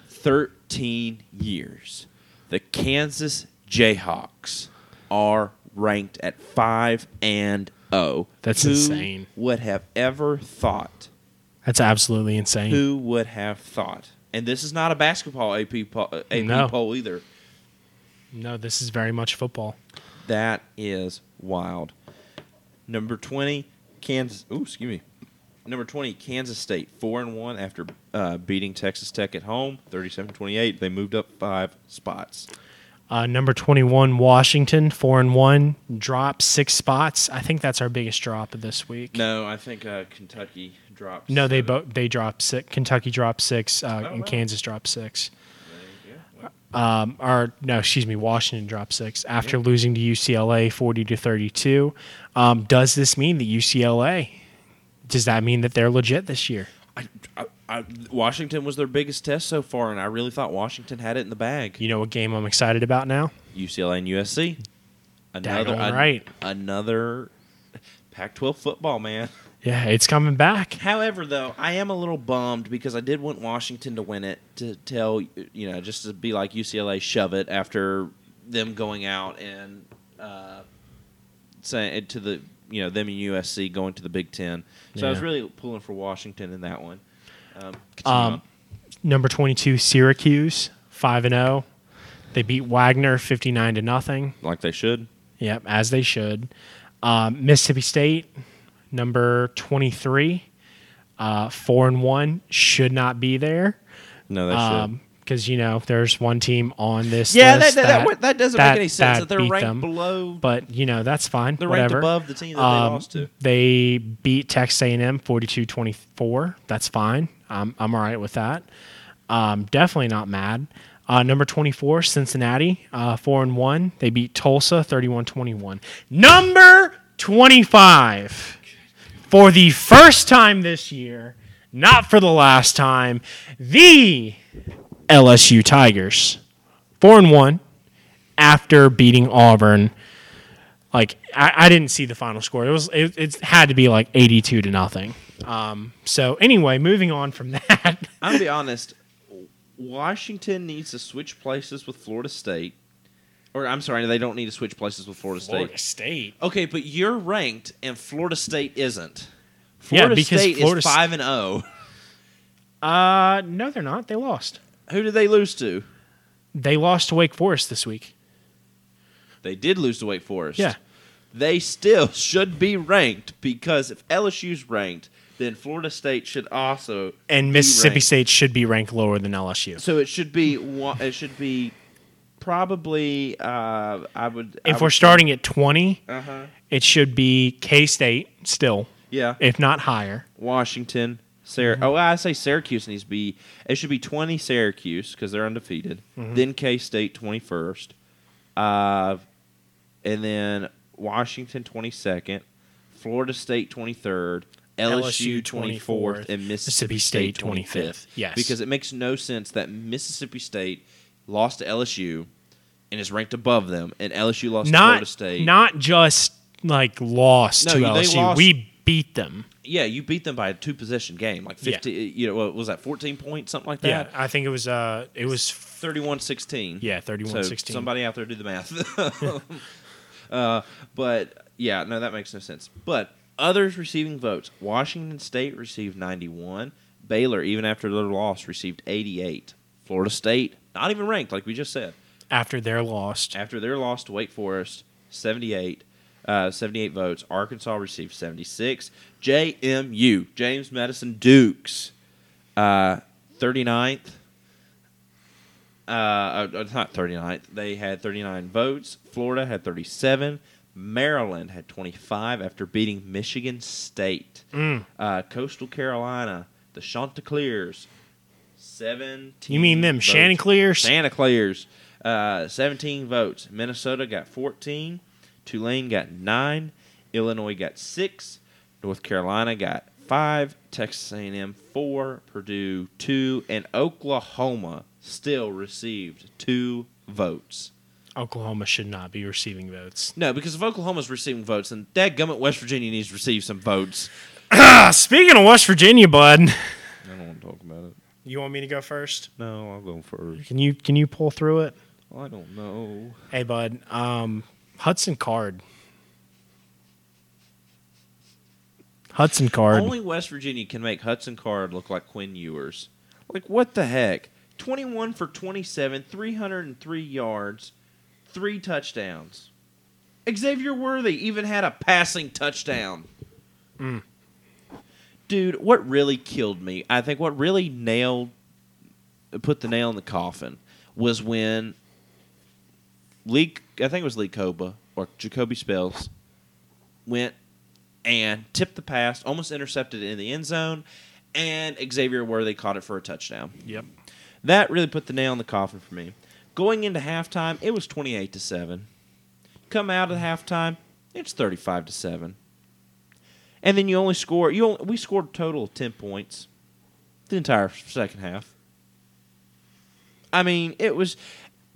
13 years. The Kansas Jayhawks are ranked at five and zero. That's insane. Who insane. Would have ever thought? That's absolutely insane. Who would have thought? And this is not a basketball AP poll, uh, AP No. poll either. No, this is very much football. That is wild. Number twenty, Kansas. Ooh, excuse me. Number twenty, Kansas State, four and one after uh, beating Texas Tech at home, 37-28. They moved up five spots. Uh, number 21, Washington, 4 and 1, drop six spots. I think that's our biggest drop of this week. No, I think uh, Kentucky dropped. No, they both they dropped six. Kentucky dropped six, uh, Oh, and wow. Kansas dropped six. Yeah, Um, or no, excuse me, Washington dropped six after losing to UCLA, forty to thirty-two. Um, does this mean that UCLA? Does that mean that they're legit this year? I, I, I, Washington was their biggest test so far, and I really thought Washington had it in the bag. You know what game I'm excited about now? UCLA and USC. Another an- right. Another Pac-12 football, man. Yeah, it's coming back. However, though, I am a little bummed because I did want Washington to win it to tell you know just to be like UCLA shove it after them going out and uh, saying to the you know them and USC going to the Big Ten. So I was really pulling for Washington in that one. Um, Um. Number 22, Syracuse, five and zero. They beat Wagner fifty-nine to nothing. like they should. Yep, as they should. Um, Mississippi State, number 23, uh, 4 and 1, should not be there. No, they should. Because, you know, there's one team on this Yeah, that, list that, that, that doesn't that- make any sense. That, that they're ranked them. below. But, you know, that's fine. They're whatever. ranked above the team that Um, they lost to. They beat Texas A&M 42-24. That's fine. I'm, I'm all right with that. Um, definitely not mad. Uh, number 24, Cincinnati, uh, 4 and 1. They beat Tulsa 31-21. Number 25, for the first time this year, not for the last time, the LSU Tigers, 4 and 1 after beating Auburn like I, I didn't see the final score. It was it, it had to be like eighty two to nothing. Um, so anyway, moving on from that. I'm gonna be honest. Washington needs to switch places with Florida State, or I'm sorry, they don't need to switch places with Florida State. State. Okay, but you're ranked, and Florida State isn't. Yeah, Florida because State Florida is five and zero. Uh, no, they're not. They lost. Who did they lose to? They lost to Wake Forest this week. They did lose to Wake Forest. Yeah. They still should be ranked because if LSU's ranked, then Florida State should also And Mississippi. State should be ranked lower than LSU. So it should be one. It should be probably. Uh, I would. If we're starting at twenty, Uh huh. it should be K State still, Yeah. if not higher. Washington. Syr- Oh, I say Syracuse needs to be. It should be twenty Syracuse because they're undefeated. Then K State twenty first, uh, and then Washington twenty second, Florida State twenty third, LSU twenty fourth, and Mississippi State twenty fifth. Yes. because it makes no sense that Mississippi State lost to LSU and is ranked above them, and LSU lost to Florida Not State. not just like lost No, to they LSU. lost- We beat them. Yeah, you beat them by a two possession game, like Yeah. fifty. You know, what was that fourteen points, something like that? Yeah. I think it was. Uh, it was. 31-16. Yeah, So 31-16. somebody out there do the math. uh, but yeah, no, that makes no sense. But Others receiving votes: Washington State received 91. Baylor, even after their loss, received 88. Florida State, not even ranked, like we just said, After their loss. after their loss to Wake Forest, 78. Uh, 78 votes. Arkansas received 76. JMU, James Madison Dukes, uh, 39th. Uh, uh, it's not 39th. They had 39 votes. Florida had 37. Maryland had 25 after beating Michigan State. Mm. Uh, Coastal Carolina, the Chanticleers, 17. You mean them votes. Chanticleers? Santa Claus, uh, 17 votes. Minnesota got 14. Tulane got 9. Illinois got 6. North Carolina got 5. Texas A&M 4. Purdue 2. And Oklahoma still received 2 votes. Oklahoma should not be receiving votes. No, because if Oklahoma's receiving votes, then dadgummit West Virginia needs to receive some votes. Speaking of West Virginia, bud, I don't want to talk about it. you want me to go first? No, I'll go first. Can you can you pull through it? I don't know. Hey, bud. Um, Hudson Card. Hudson Card. Only West Virginia can make Hudson Card look like Quinn Ewers. Like, what the heck? 21 for 27, 303 yards, three touchdowns. Xavier Worthy even had a passing touchdown. Mm. Dude, what really killed me, I think what really nailed, put the nail in the coffin, was when Lee, I think it was Lee Kpogba or Jacoby Spells, went and tipped the pass, almost intercepted it in the end zone, and Xavier Worthy caught it for a touchdown. Yep. That really put the nail in the coffin for me. Going into halftime, it was 28 to 7. Come out of halftime, it's 35 to 7. And then you only score you only, we scored a total of 10 points the entire second half. I mean, it was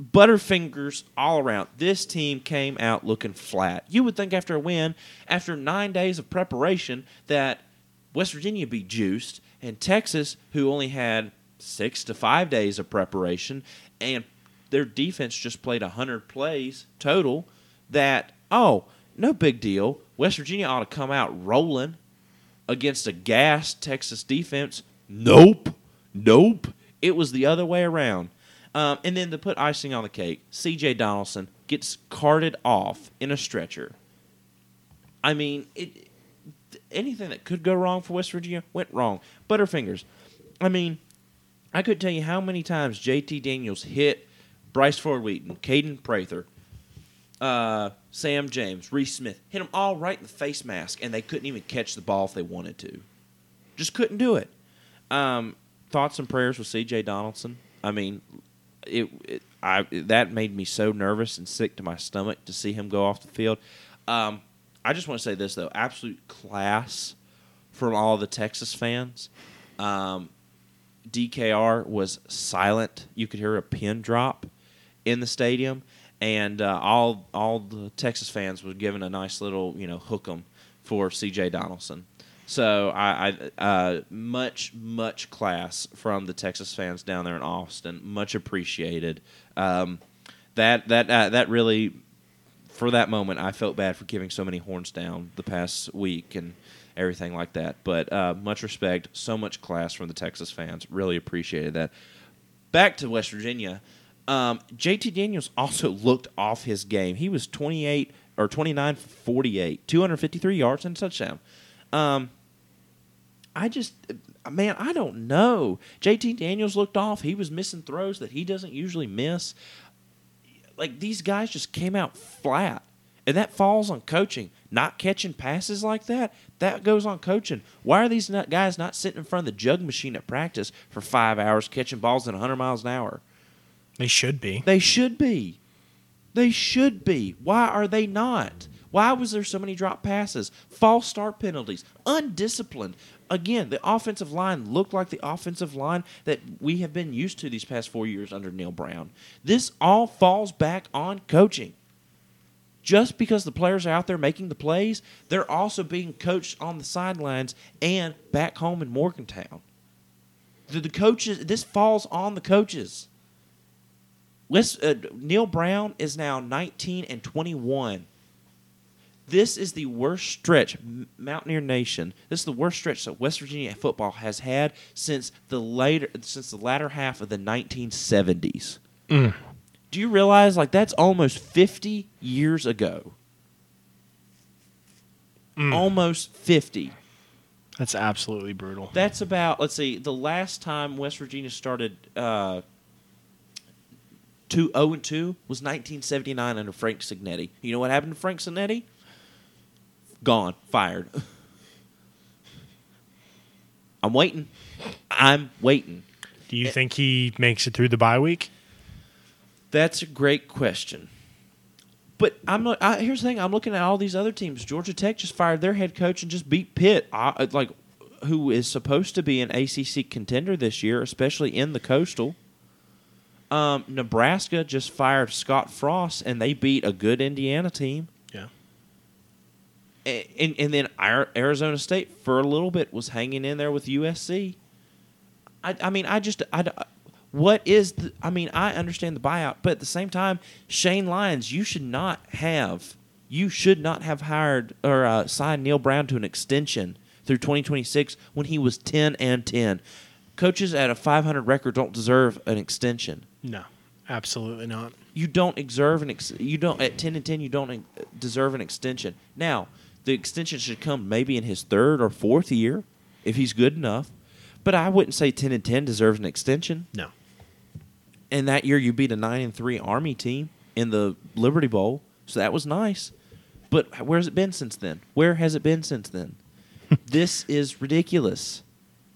butterfingers all around. This team came out looking flat. You would think after a win, after 9 days of preparation that West Virginia be juiced and Texas who only had 6 to 5 days of preparation and their defense just played 100 plays total that oh, no big deal. West Virginia ought to come out rolling against a gassed Texas defense. Nope. Nope. It was the other way around. Um, and then to put icing on the cake, C.J. Donaldson gets carted off in a stretcher. I mean, it, anything that could go wrong for West Virginia went wrong. Butterfingers. I mean, I could tell you how many times J.T. Daniels hit Bryce Ford Wheaton, Kaden Prather, uh, Sam James, Reese Smith, hit them all right in the face mask, and they couldn't even catch the ball if they wanted to. Just couldn't do it. Um, thoughts and prayers with C.J. Donaldson. I mean, it, it I that made me so nervous and sick to my stomach to see him go off the field. Um, I just want to say this though, absolute class from all the Texas fans. Um, DKR was silent. You could hear a pin drop in the stadium, and uh, all all the Texas fans were giving a nice little you know hook 'em for C.J. Donaldson. So I, I uh, much much class from the Texas fans down there in Austin. Much appreciated. Um, that that uh, that really for that moment I felt bad for giving so many horns down the past week and everything like that. But uh, much respect, so much class from the Texas fans. Really appreciated that. Back to West Virginia. Um, JT Daniels also looked off his game. He was 28 or 29 48, 253 yards and touchdown. Um, I just, man, I don't know. JT Daniels looked off. He was missing throws that he doesn't usually miss. Like these guys just came out flat. And that falls on coaching. Not catching passes like that, that goes on coaching. Why are these guys not sitting in front of the jug machine at practice for five hours catching balls at 100 miles an hour? They should be. They should be. They should be. Why are they not? Why was there so many drop passes? False start penalties. Undisciplined. Again, the offensive line looked like the offensive line that we have been used to these past four years under Neal Brown. This all falls back on coaching. Just because the players are out there making the plays, they're also being coached on the sidelines and back home in Morgantown. The, the coaches, this falls on the coaches. West, uh, Neal Brown is now 19 and 21. This is the worst stretch, Mountaineer Nation. This is the worst stretch that West Virginia football has had since the later, since the latter half of the 1970s. Mm. Do you realize, like, that's almost 50 years ago? Mm. Almost 50. That's absolutely brutal. That's about, let's see, the last time West Virginia started uh, two, 0 and 2 was 1979 under Frank Cignetti. You know what happened to Frank Cignetti? Gone, fired. I'm waiting. I'm waiting. Do you think he makes it through the bye week? That's a great question. But I'm not, I, here's the thing. I'm looking at all these other teams. Georgia Tech just fired their head coach and just beat Pitt, I, like who is supposed to be an ACC contender this year, especially in the Coastal. Um, Nebraska just fired Scott Frost and they beat a good Indiana team. And, and then Arizona State for a little bit was hanging in there with USC. I, I mean, I just I, what is the? I mean, I understand the buyout, but at the same time, Shane Lyons, you should not have you should not have hired or uh, signed Neal Brown to an extension through 2026 when he was 10 and 10. Coaches at a 500 record don't deserve an extension. No, absolutely not. You don't deserve an ex- you don't at 10 and 10 you don't uh, deserve an extension. Now, the extension should come maybe in his third or fourth year if he's good enough. But I wouldn't say 10 and 10 deserves an extension. No. And that year you beat a 9 and 3 Army team in the Liberty Bowl. So that was nice. But where's it been since then? Where has it been since then? this is ridiculous.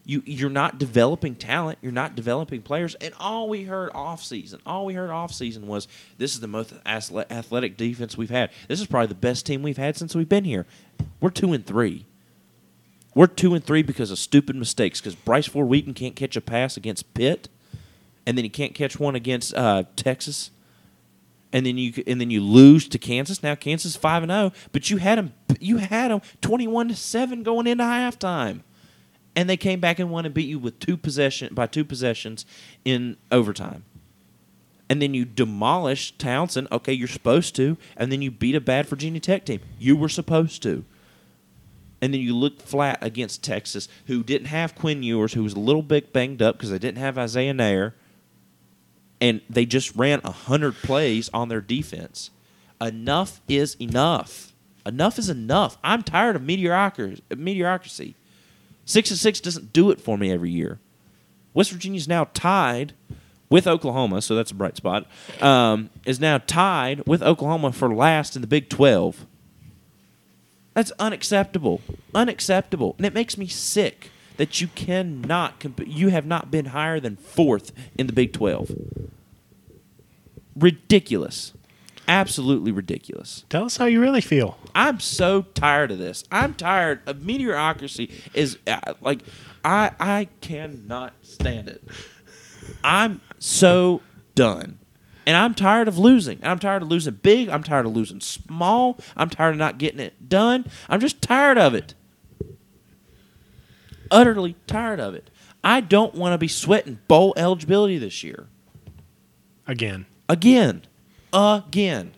You you're not developing talent, you're not developing players, and all we heard off season, all we heard off season was this is the most athletic defense we've had. This is probably the best team we've had since we've been here. We're 2 and 3. We're 2 and 3 because of stupid mistakes cuz Bryce Ford Wheaton can't catch a pass against Pitt and then he can't catch one against uh, Texas, and then you and then you lose to Kansas. Now Kansas five and zero, but you had them you had them twenty one to seven going into halftime, and they came back and won and beat you with two possession by two possessions in overtime. And then you demolish Towson. Okay, you're supposed to, and then you beat a bad Virginia Tech team. You were supposed to. And then you look flat against Texas, who didn't have Quinn Ewers, who was a little bit banged up because they didn't have Isaiah Neyor and they just ran 100 plays on their defense. Enough is enough. Enough is enough. I'm tired of mediocrity. 6 and 6 doesn't do it for me every year. West Virginia's now tied with Oklahoma, so that's a bright spot. Um, is now tied with Oklahoma for last in the Big 12. That's unacceptable. Unacceptable. And it makes me sick that you cannot comp- you have not been higher than 4th in the Big 12 ridiculous. Absolutely ridiculous. Tell us how you really feel. I'm so tired of this. I'm tired of mediocrity. Is uh, like I I cannot stand it. I'm so done. And I'm tired of losing. I'm tired of losing big. I'm tired of losing small. I'm tired of not getting it done. I'm just tired of it. Utterly tired of it. I don't want to be sweating bowl eligibility this year. Again. Again. Again.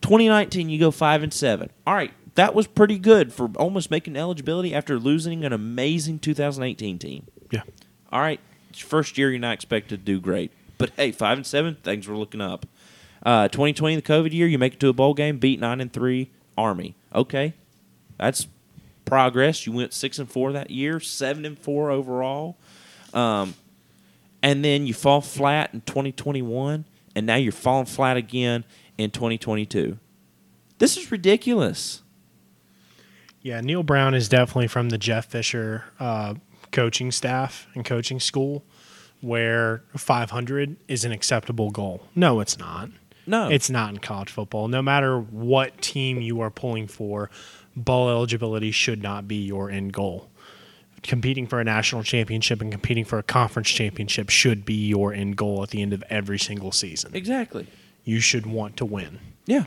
2019, you go 5 and 7. All right, that was pretty good for almost making eligibility after losing an amazing 2018 team. Yeah. All right, first year, you're not expected to do great. But hey, 5 and 7, things were looking up. Uh, 2020, the COVID year, you make it to a bowl game, beat 9 and 3 Army. Okay, that's progress. You went 6 and 4 that year, 7 and 4 overall. Um, and then you fall flat in 2021 and now you're falling flat again in 2022 this is ridiculous Yeah, Neal Brown is definitely from the Jeff Fisher uh, coaching staff and coaching school, where 500 is an acceptable goal. No, it's not. no It's not in college football. No matter what team you are pulling for, ball eligibility should not be your end goal. Competing for a national championship and competing for a conference championship should be your end goal at the end of every single season. exactly You should want to win. yeah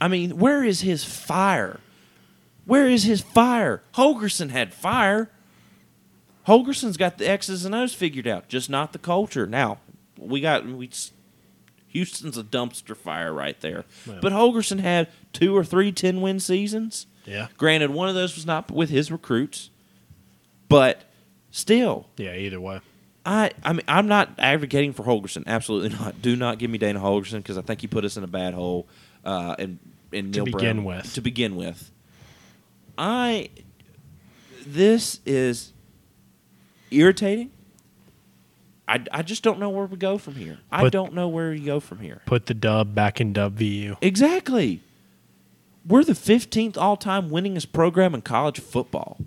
i mean where is his fire where is his fire Holgorsen had fire Holgorsen's got the x's and o's figured out just not the culture now we got we Houston's a dumpster fire right there. But Holgorsen had two or three 10 win seasons. Yeah. Granted, one of those was not with his recruits, but still, Yeah. Either way. I I mean I'm not advocating for Holgorsen. Absolutely not. Do not give me Dana Holgorsen because I think he put us in a bad hole. Uh, and and To Neal begin Brown- with. To begin with, I this is irritating. I, I just don't know where we go from here. I don't know where we go from here. Put the dub back in dub VU. Exactly. We're the 15th all time winningest program in college football.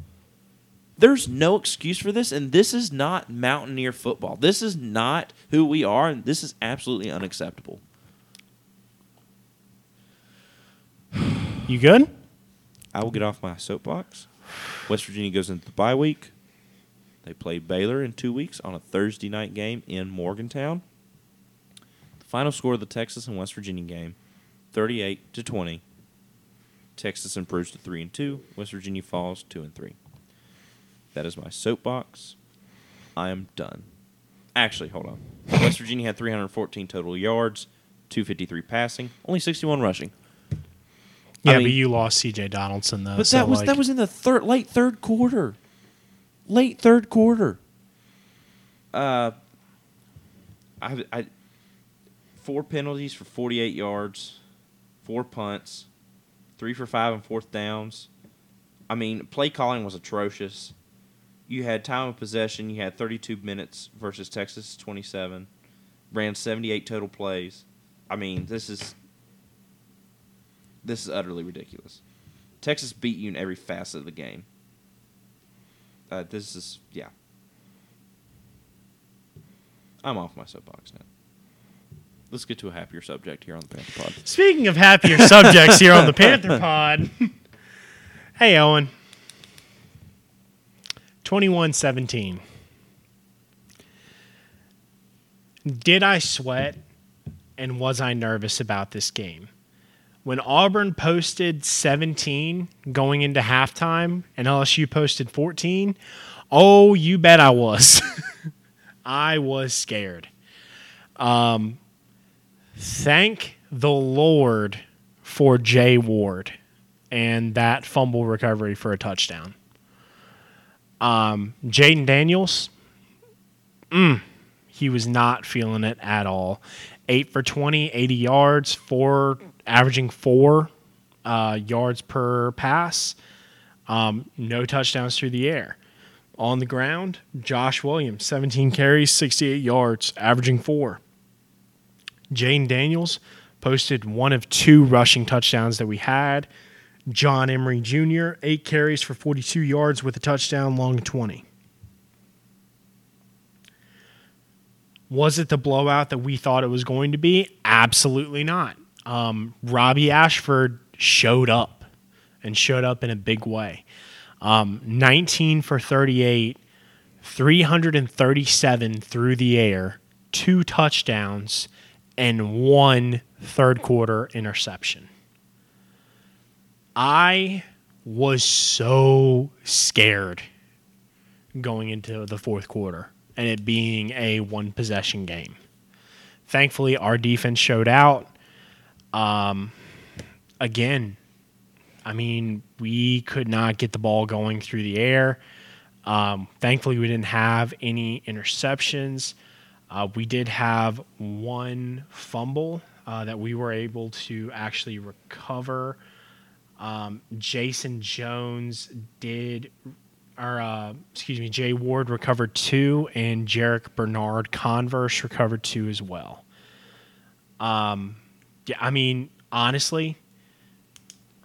There's no excuse for this, and this is not Mountaineer football. This is not who we are, and this is absolutely unacceptable. You good? I will get off my soapbox. West Virginia goes into the bye week. They play Baylor in two weeks on a Thursday night game in Morgantown. The final score of the Texas and West Virginia game, 38 to 20. Texas improves to 3 and 2. West Virginia falls 2 and 3. That is my soapbox. I am done. Actually, hold on. West Virginia had 314 total yards, 253 passing, only 61 rushing. Yeah, mean- but you lost C.J. Donaldson though. But so, that was like, that was in the third late third quarter. Late third quarter. Uh I I four penalties for 48 yards, four punts, 3 for 5 and fourth downs. I mean, play calling was atrocious. You had time of possession, you had 32 minutes versus Texas 27. Ran 78 total plays. I mean, this is this is utterly ridiculous. Texas beat you in every facet of the game. Uh, this is yeah. I'm off my soapbox now. Let's get to a happier subject here on the Panther Pod. Speaking of happier subjects here on the Panther Pod. hey, Owen. 21 17. Did I sweat and was I nervous about this game? When Auburn posted 17 going into halftime and LSU posted 14, oh, you bet I was. I was scared. Um, thank the Lord for Jay Ward and that fumble recovery for a touchdown. Um, Jayden Daniels, mm, he was not feeling it at all. Eight for 20, 80 yards, four, averaging four uh, yards per pass. Um, no touchdowns through the air. On the ground, Josh Williams, 17 carries, 68 yards, averaging four. Jayden Daniels posted one of two rushing touchdowns that we had. John Emery Jr., eight carries for 42 yards with a touchdown, long 20. Was it the blowout that we thought it was going to be? Absolutely not. Um, Robby Ashford showed up and showed up in a big way. Um, 19 for 38, 337 through the air, two touchdowns, and one third quarter interception. I was so scared going into the fourth quarter and it being a one possession game. Thankfully, our defense showed out. Um, again, I mean, we could not get the ball going through the air. Um, thankfully, we didn't have any interceptions. Uh, we did have one fumble uh, that we were able to actually recover. Um, Jason Jones did, or uh, excuse me, Jay Ward recovered two, and Jarrick Bernard Converse recovered two as well. Um, yeah, I mean, honestly,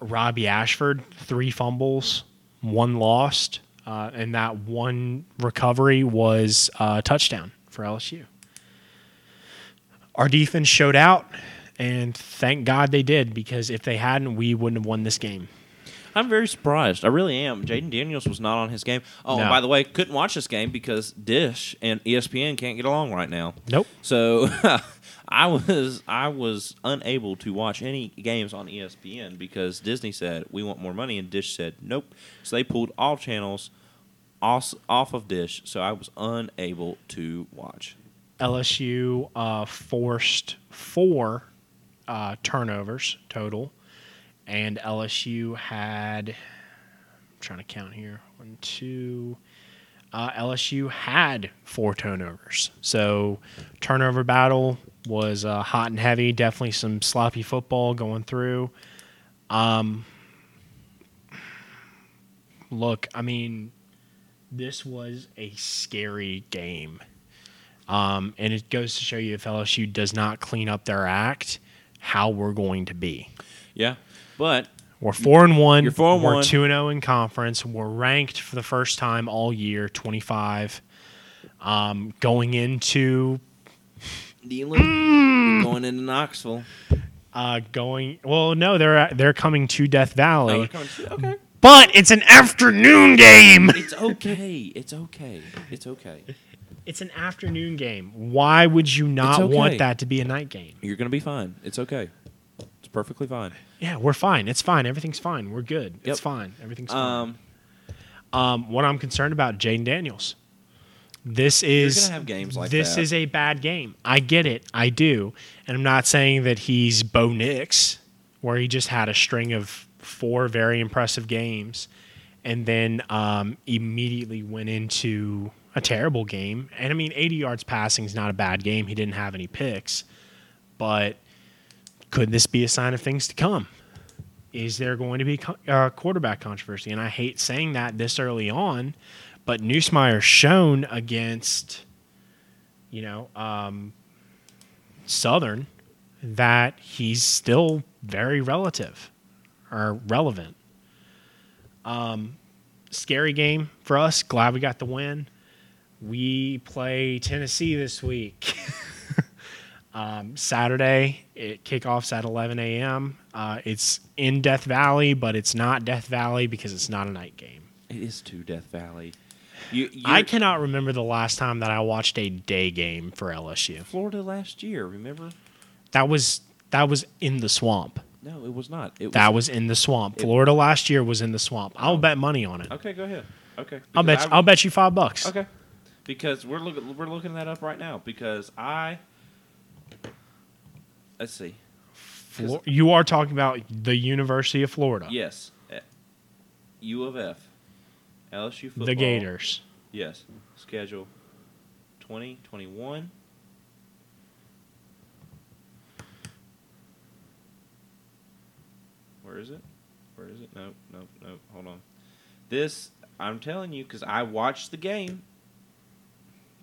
Robby Ashford, three fumbles, one lost, uh, and that one recovery was a touchdown for LSU. Our defense showed out, and thank God they did because if they hadn't, we wouldn't have won this game. I'm very surprised. I really am. Jayden Daniels was not on his game. Oh, No. by the way, couldn't watch this game because Dish and ESPN can't get along right now. Nope. So I was I was unable to watch any games on ESPN because Disney said we want more money and Dish said nope. So they pulled all channels off, off of Dish. So I was unable to watch. LSU uh, forced four uh, turnovers total, and LSU had. I'm trying to count here. One, two. Uh, LSU had four turnovers. So, turnover battle was uh, hot and heavy. Definitely some sloppy football going through. Um, look, I mean, this was a scary game. Um, and it goes to show you if LSU does not clean up their act, how we're going to be. Yeah, but We're four and one. You're four and We're one. two and zero in conference. We're ranked for the first time all year, twenty five. Um, going into dealing Mm. going into Knoxville. uh, going well, no, they're they're coming to Death Valley, Oh, to- okay. but it's an afternoon game. It's okay. It's okay. It's okay. It's an afternoon game. Why would you not okay. want that to be a night game? You're gonna be fine. It's okay. It's perfectly fine. Yeah, we're fine. It's fine. Everything's fine. We're good. Yep. It's fine. Everything's fine. Um, Um, what I'm concerned about, Jayden Daniels. This is gonna have games like this that. is a bad game. I get it. I do, and I'm not saying that he's Bo Nix, where he just had a string of four very impressive games, and then um, immediately went into a terrible game. And I mean, 80 yards passing is not a bad game. He didn't have any picks, but could this be a sign of things to come? Is there going to be co- uh, quarterback controversy? And I hate saying that this early on, but Nussmeier's shown against, you know, um, Southern that he's still very relative or relevant. Um, scary game for us. Glad we got the win. We play Tennessee this week. um, Saturday, it kickoffs at 11 a.m. Uh, it's in Death Valley, but it's not Death Valley because it's not a night game. it is to Death Valley. You, I cannot remember the last time that I watched a day game for LSU. Florida last year. Remember? That was that was in the swamp. No, it was not. It That was in the swamp. It- Florida last year was in the swamp. I'll bet money on it. Okay, go ahead. Okay. I'll bet you, I'll bet you five bucks. Okay. Because we're looking we're looking that up right now because I let's see. Flo- you are talking about the University of Florida, Yes. U of F. LSU football. the Gators. Yes. Schedule 2021. Where is it? Where is it? Nope, nope, nope. Hold on. This, I'm telling you, because I watched the game.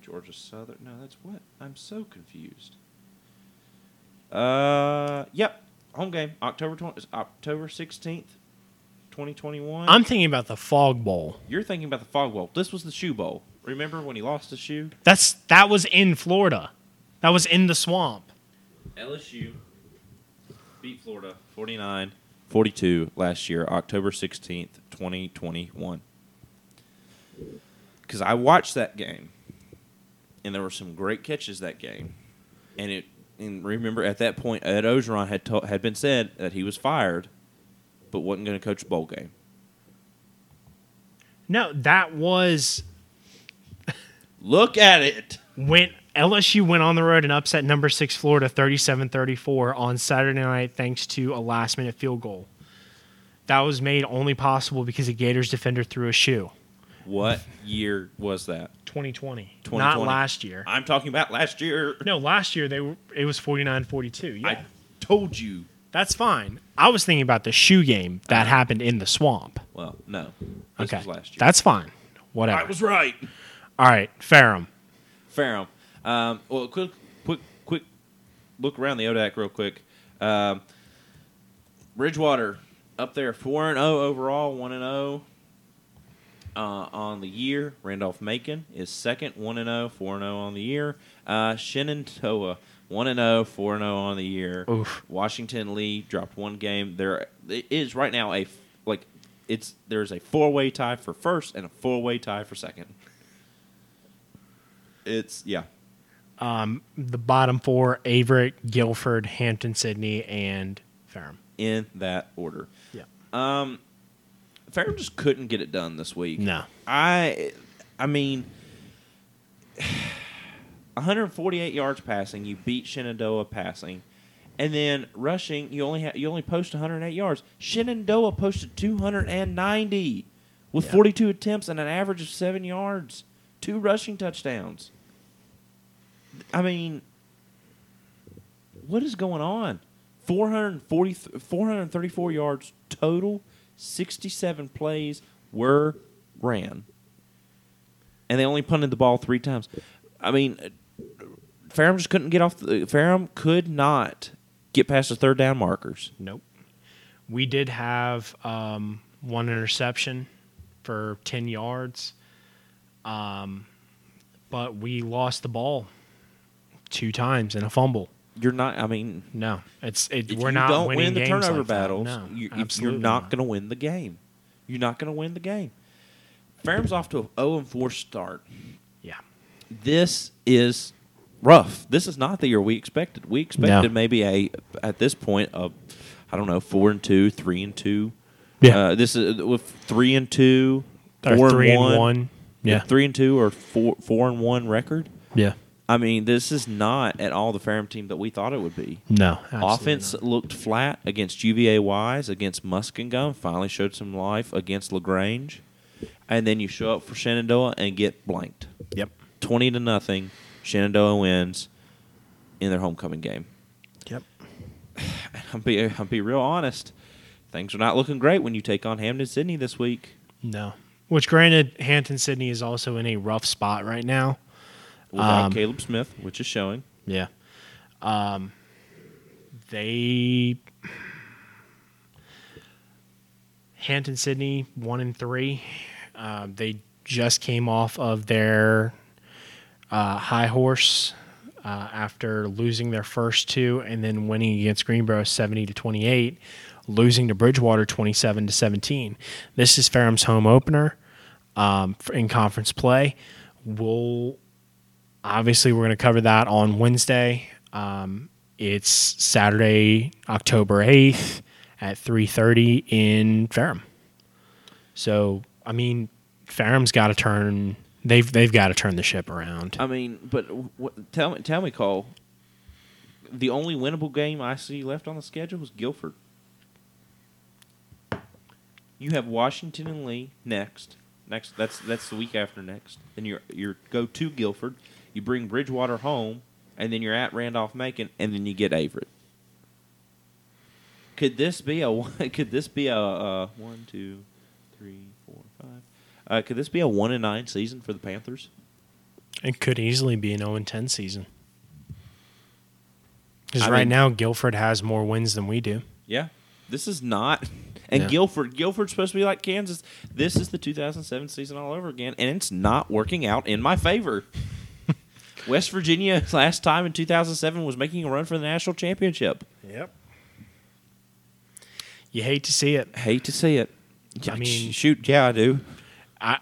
Georgia Southern. No, that's what? I'm so confused. Uh, yep. Home game, October 20, October 16th, 2021. I'm thinking about the Fog Bowl. You're thinking about the Fog Bowl. This was the Shoe Bowl. Remember when he lost the shoe? That's that was in Florida. That was in the swamp. LSU beat Florida 49 42 last year, October 16th, 2021. Because I watched that game, and there were some great catches that game. And it, and remember at that point, Ed Orgeron had to, had been said that he was fired, but wasn't going to coach a bowl game. No, that was Look at it. when LSU went on the road and upset number six Florida 37 34 on Saturday night thanks to a last minute field goal. That was made only possible because a Gators defender threw a shoe. What year was that? 2020. Not 2020. last year. I'm talking about last year. No, last year they were it was 49-42. Yeah. I told you. that's fine. I was thinking about the shoe game that happened in the swamp. Well, no. This okay. was last year. That's fine. Whatever. I was right. All right, Ferrum. Ferrum. Um, well, quick, quick, quick look around the ODAC real quick. Um, Bridgewater up there, four and zero overall, one and zero uh, on the year. Randolph Macon is second, one and 0, 4 and zero on the year. Uh, Shenandoah, one and 0, 4 and zero on the year. Oof. Washington Lee dropped one game. There is right now a, like it's there's a four way tie for first and a four way tie for second. It's yeah. Um, the bottom four: Averett, Guilford, Hampden, Sydney, and Ferrum. in that order. Yeah. Um, Ferrum just couldn't get it done this week. No. I, I mean, 148 yards passing. You beat Shenandoah passing, and then rushing. You only ha- you only post 108 yards. Shenandoah posted 290 with Yeah. 42 attempts and an average of seven yards, two rushing touchdowns. I mean, what is going on? 440, 434 yards total, 67 plays were ran. And they only punted the ball three times. I mean, Ferrum just couldn't get off. The, Ferrum could not get past the third down markers. Nope. We did have um, one interception for 10 yards, um, but we lost the ball two times in a fumble. You're not. I mean, No, it's it, we're not don't winning win the games turnover like battles, No, you, you're not going to win the game. You're not going to win the game. Ferrum's off to a 0 and 4 start. Yeah, This is rough. This is not the year we expected. We expected No. maybe a at this point of I don't know four and two, three and two. Yeah. Uh, this is with three and two, Or four three and and one. one. Yeah, three and two or four four and one record. yeah. I mean, this is not at all the Ferrum team that we thought it would be. No, Offense not. looked flat against UVA Wise, against Muskingum, finally showed some life against LaGrange. And then you show up for Shenandoah and get blanked. Yep. 20 to nothing. Shenandoah wins in their homecoming game. Yep. I'll be, I'll be real honest. Things are not looking great when you take on Hampden Sydney this week. No. Which, granted, Hampden Sydney is also in a rough spot right now. Without Um, Caleb Smith, which is showing. Yeah. Um, they Hampden Sydney one and three. Um, they just came off of their uh, high horse uh, after losing their first two and then winning against Greensboro seventy to twenty eight, losing to Bridgewater twenty seven to seventeen. This is Ferrum's home opener um, in conference play. We'll obviously we're going to cover that on Wednesday. Um, it's Saturday, October eighth at three thirty in Ferrum. So I mean, Ferrum's got to turn. They've they've got to turn the ship around. I mean, but what, tell me, tell me, Cole. The only winnable game I see left on the schedule was Guilford. You have Washington and Lee next. Next, that's that's the week after next. Then you you go to Guilford. You bring Bridgewater home, and then you're at Randolph Macon, and then you get Averett. Could this be a could this be a uh, one two three four five? Uh, could this be a one and nine season for the Panthers? It could easily be an zero and ten season. Because right mean- now Guilford has more wins than we do. Yeah. This is not. And Yeah. Guilford, Guilford's supposed to be like Kansas. This is the 2007 season all over again, and it's not working out in my favor. West Virginia last time in 2007 was making a run for the national championship. Yep. You hate to see it. Hate to see it. I mean- shoot, yeah, I do. I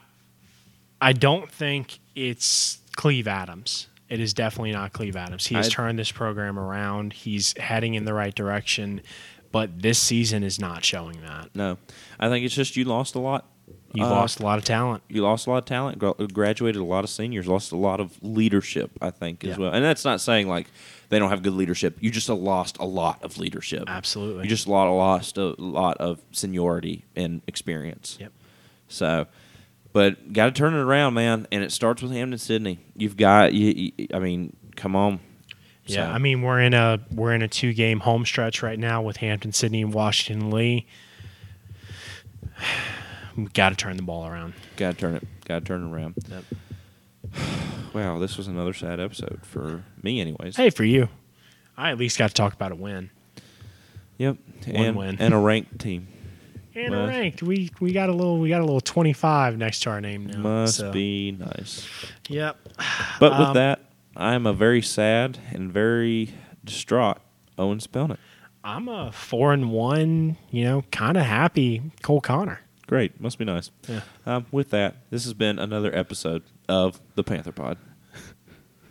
I don't think it's Cleive Adams. It is definitely not Cleive Adams. He has I- turned this program around. He's heading in the right direction, but this season is not showing that. No, I think it's just you lost a lot. You've Uh, lost a lot of talent. You lost a lot of talent. Graduated a lot of seniors. Lost a lot of leadership. I think as well. And that's not saying like they don't have good leadership. You just lost a lot of leadership. Absolutely. You just lo- lost a lot of seniority and experience. Yep. So, but got to turn it around, man. And it starts with Hampden Sydney. You've got. You, you, I mean, come on. Yeah, So, I mean we're in a we're in a two game home stretch right now with Hampden Sydney and Washington Lee. Got to turn the ball around. got to turn it. Got to turn it around. Yep. Wow, this was another sad episode for me, anyways. Hey, for you, I at least got to talk about a win Yep. One and, win. and a ranked team. and Well- a ranked. We we got a little we got a little twenty five next to our name now. Must so- be nice. Yep. But with Um, that, I am a very sad and very distraught Owen Spelnick. I'm a four and one. You know, kind of happy. Cole Connor. Great. Must be nice. Yeah. Um, with that, this has been another episode of the Panther Pod.